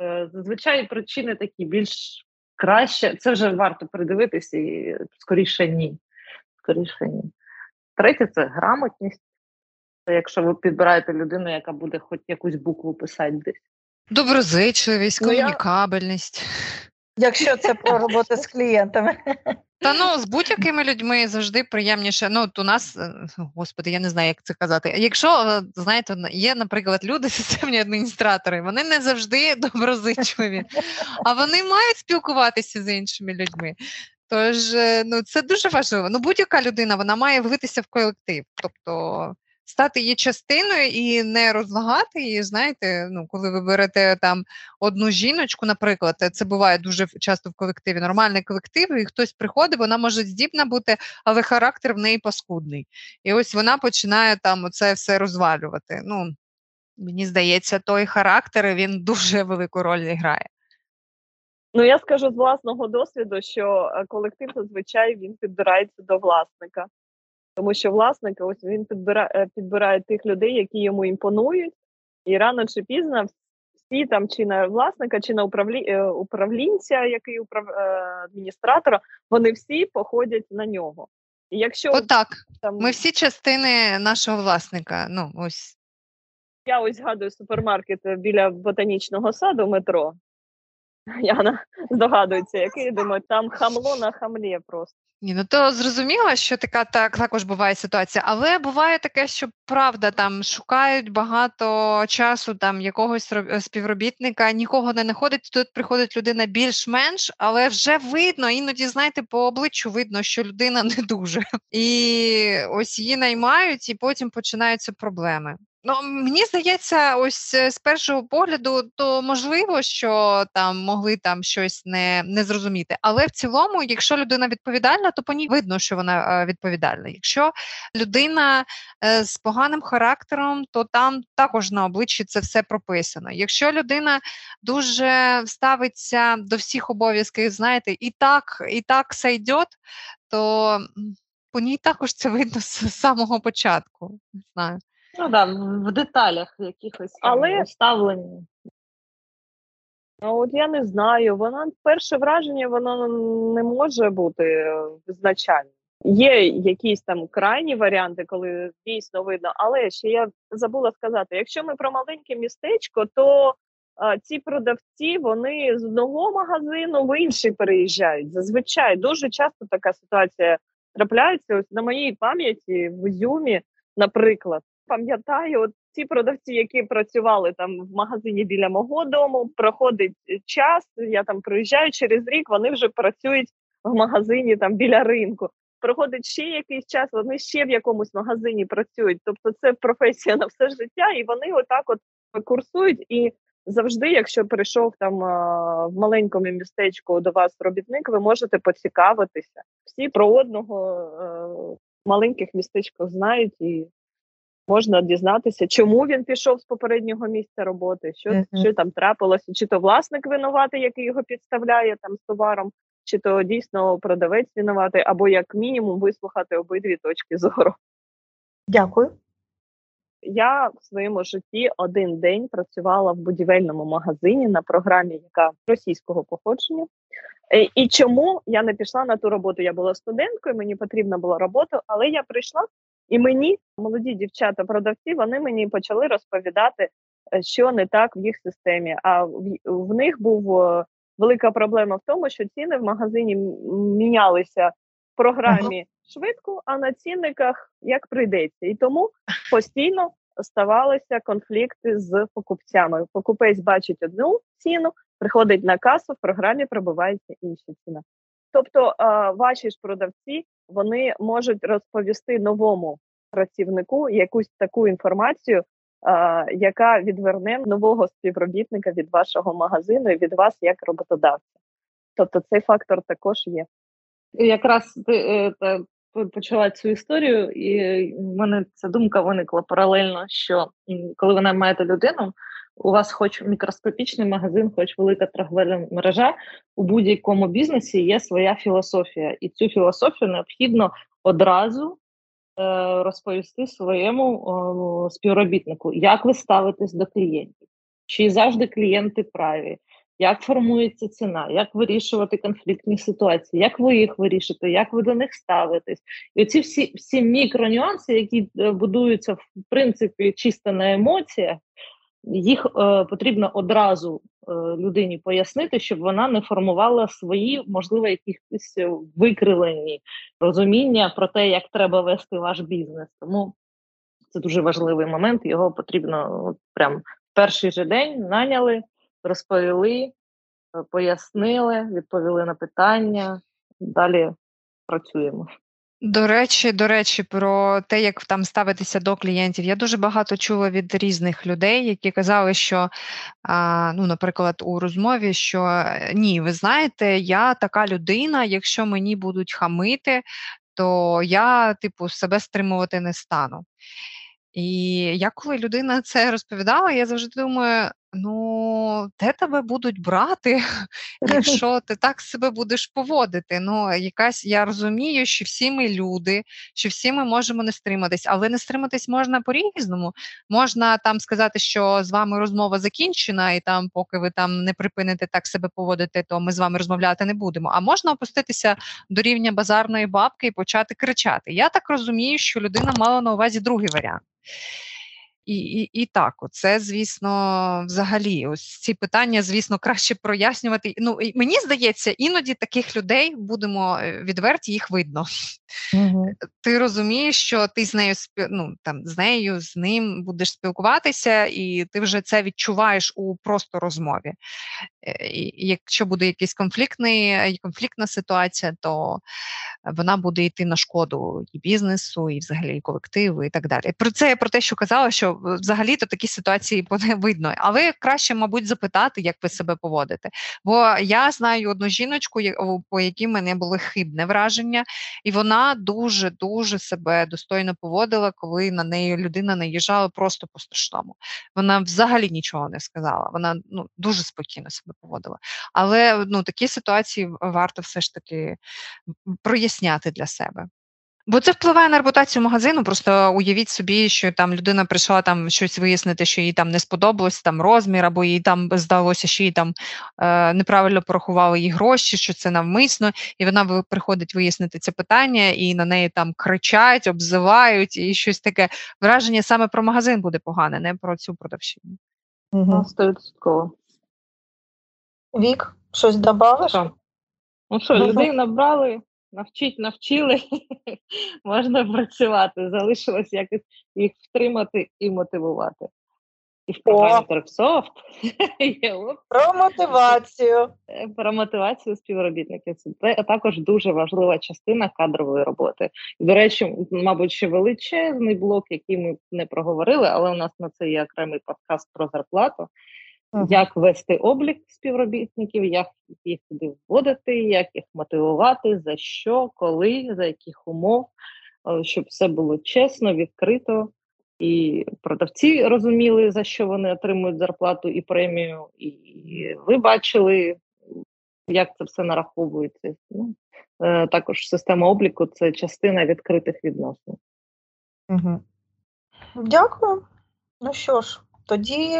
е, зазвичай причини такі більш краще, це вже варто придивитися і скоріше ні. скоріше ні. Третє це грамотність. Якщо ви підбираєте людину, яка буде хоч якусь букву писати десь. Доброзичливість, ну, комунікабельність. Якщо це про роботу з клієнтами. Та ну з будь-якими людьми завжди приємніше. Ну от у нас, е, господи, я не знаю, як це казати. Якщо е, знаєте, є, наприклад, люди, системні адміністратори, вони не завжди доброзичливі, а вони мають спілкуватися з іншими людьми. Тож е, ну це дуже важливо. Ну будь-яка людина вона має влитися в колектив. Тобто стати її частиною і не розлагати її. Знаєте, ну коли ви берете там одну жіночку, наприклад, це буває дуже часто в колективі. Нормальний колектив, і хтось приходить, вона може здібна бути, але характер в неї паскудний. І ось вона починає там оце все розвалювати. Ну мені здається, той характер він дуже велику роль грає. Ну, я скажу з власного досвіду, що е, колектив зазвичай він підбирається до власника. Тому що власник ось він підбирає е, підбирає тих людей, які йому імпонують, і рано чи пізно всі там чи на власника, чи на управлі... Е, управлінця, який управ... Е, адміністратора, вони всі походять на нього. І якщо Отак, там... ми всі частини нашого власника. Ну ось я ось згадую супермаркет біля ботанічного саду метро. Яна здогадується, який думаю, там хамло на хамлі просто. Ні, ну то зрозуміло, що така так також буває ситуація, але буває таке, що правда там шукають багато часу там якогось співробітника, нікого не знаходить. Тут приходить людина більш-менш, але вже видно, іноді знаєте, по обличчю видно, що людина не дуже, і ось її наймають, і потім починаються проблеми. Ну, мені здається, ось е, з першого погляду, то можливо, що там могли там щось не не зрозуміти. Але в цілому, якщо людина відповідальна, то по ній видно, що вона е, відповідальна. Якщо людина е, з поганим характером, то там також на обличчі це все прописано. Якщо людина дуже ставиться до всіх обов'язків, знаєте, і так, і так сайдет, то по ній також це видно з самого початку. Не знаю. Ну да, в деталях якихось Але... ставлення. А от я не знаю, вона перше враження воно не може бути визначальним. Є якісь там крайні варіанти, коли дійсно видно, але ще я забула сказати: якщо ми про маленьке містечко, то а, ці продавці вони з одного магазину в інший переїжджають. Зазвичай дуже часто така ситуація трапляється. Ось на моїй пам'яті в Ізюмі, наприклад, пам'ятаю, ті продавці, які працювали там в магазині біля мого дому, проходить час. Я там приїжджаю через рік, вони вже працюють в магазині там біля ринку. Проходить ще якийсь час, вони ще в якомусь магазині працюють. Тобто, це професія на все життя, і вони отак от курсують. І завжди, якщо прийшов там в маленькому містечку до вас робітник, ви можете поцікавитися. Всі про одного в маленьких містечках знають і можна дізнатися, чому він пішов з попереднього місця роботи, що uh-huh. що там трапилося, чи то власник винуватий, який його підставляє там з товаром, чи то дійсно продавець винуватий, або як мінімум вислухати обидві точки зору. Дякую. Я в своєму житті один день працювала в будівельному магазині на програмі, яка російського походження. Е, і чому я не пішла на ту роботу? Я була студенткою, мені потрібна була робота, але я прийшла і мені молоді дівчата-продавці вони мені почали розповідати, е, що не так в їх системі. А в, в них був е, велика проблема в тому, що ціни в магазині мінялися в програмі ага. швидко, а на цінниках як прийдеться. І тому постійно ставалися конфлікти з покупцями. Покупець бачить одну ціну, приходить на касу, в програмі пробивається інша ціна. Тобто, ваші ж продавці вони можуть розповісти новому працівнику якусь таку інформацію, яка відверне нового співробітника від вашого магазину і від вас як роботодавця. Тобто цей фактор також є. Якраз ти е, почала цю історію, і в мене ця думка виникла паралельно, що коли ви наймаєте людину, у вас хоч мікроскопічний магазин, хоч велика торговельна мережа, у будь-якому бізнесі є своя філософія, і цю філософію необхідно одразу е, розповісти своєму е, співробітнику, як ви ставитесь до клієнтів, чи завжди клієнти праві, як формується ціна, як вирішувати конфліктні ситуації, як ви їх вирішите, як ви до них ставитесь. І оці всі всі мікронюанси, які е, будуються в принципі чисто на емоціях, їх е, потрібно одразу е, людині пояснити, щоб вона не формувала свої, можливо, якісь викривлені розуміння про те, як треба вести ваш бізнес. Тому це дуже важливий момент. Його потрібно от прям перший же день наняли, розповіли, е, пояснили, відповіли на питання. Далі працюємо. До речі, до речі, про те, як там ставитися до клієнтів. Я дуже багато чула від різних людей, які казали, що, ну, наприклад, у розмові, що е, ні, ви знаєте, я така людина, якщо мені будуть хамити, то я, типу, себе стримувати не стану. І я коли людина це розповідала, я завжди думаю: ну, де тебе будуть брати, якщо ти так себе будеш поводити? Ну, якась я розумію, що всі ми люди, що всі ми можемо не стриматись, але не стриматись можна по-різному. Можна там сказати, що з вами розмова закінчена, і там, поки ви там не припините так себе поводити, то ми з вами розмовляти не будемо. А можна опуститися до рівня базарної бабки і почати кричати. Я так розумію, що людина мала на увазі другий варіант. І і, і так, це, звісно, взагалі, ось ці питання, звісно, краще прояснювати. Ну, Мені здається, іноді таких людей будемо е, відверті, їх видно. Угу. Ти розумієш, що ти з нею ну, там, з нею, з ним будеш спілкуватися, і ти вже це відчуваєш у просто розмові. Е, і Якщо буде якийсь конфліктний, конфліктна ситуація, то вона буде йти на шкоду і бізнесу, і взагалі і колективу, і так далі. Про це я про те, що казала, що взагалі-то такі ситуації видно. Але краще, мабуть, запитати, як ви себе поводите. Бо я знаю одну жіночку, по якій мене було хибне враження, і вона дуже дуже себе достойно поводила, коли на неї людина наїжджала просто по страшному. Вона взагалі нічого не сказала. Вона ну дуже спокійно себе поводила. Але ну такі ситуації варто все ж таки проясняти для себе. Бо це впливає на репутацію магазину. Просто уявіть собі, що там людина прийшла там щось вияснити, що їй там не сподобалось там розмір, або їй там здалося, що їй там е, неправильно порахували їй гроші, що це навмисно, і вона приходить вияснити це питання, і на неї там кричать, обзивають, і щось таке враження саме про магазин буде погане, не про цю продавщину. Стовідсотково. Вік, щось додавиш? Ну що, людей набрали навчить, навчили, можна працювати. Залишилось якось їх втримати і мотивувати. І в програмі Торксофт є про мотивацію. Е, про мотивацію співробітників. Це також дуже важлива частина кадрової роботи. І, до речі, мабуть, ще величезний блок, який ми не проговорили, але у нас на це є окремий подкаст про зарплату. Як вести облік співробітників, як їх туди вводити, як їх мотивувати, за що, коли, за яких умов, е, щоб все було чесно, відкрито, і продавці розуміли, за що вони отримують зарплату і премію, і ви бачили, як це все нараховується. Ну, е, Також система обліку це частина відкритих відносин. Угу. Дякую. Ну що ж, тоді.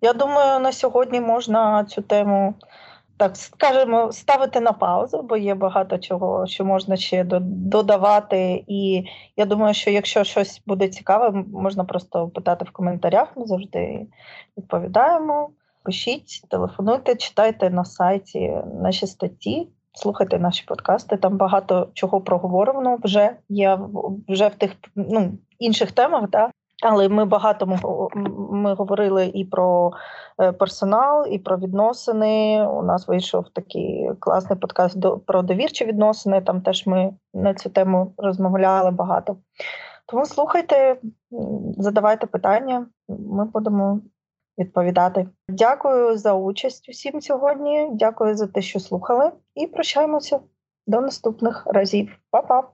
Я думаю, на сьогодні можна цю тему, так скажемо, ставити на паузу, бо є багато чого, що можна ще додавати. І я думаю, що якщо щось буде цікаве, можна просто питати в коментарях. Ми завжди відповідаємо. Пишіть, телефонуйте, читайте на сайті наші статті. Слухайте наші подкасти, там багато чого проговорено вже є вже в тих ну, інших темах, да, але ми багато ми говорили і про е, персонал, і про відносини. У нас вийшов такий класний подкаст про довірчі відносини. Там теж ми на цю тему розмовляли багато. Тому слухайте, задавайте питання, ми будемо відповідати. Дякую за участь усім сьогодні. Дякую за те, що слухали, і прощаємося до наступних разів. Па-па!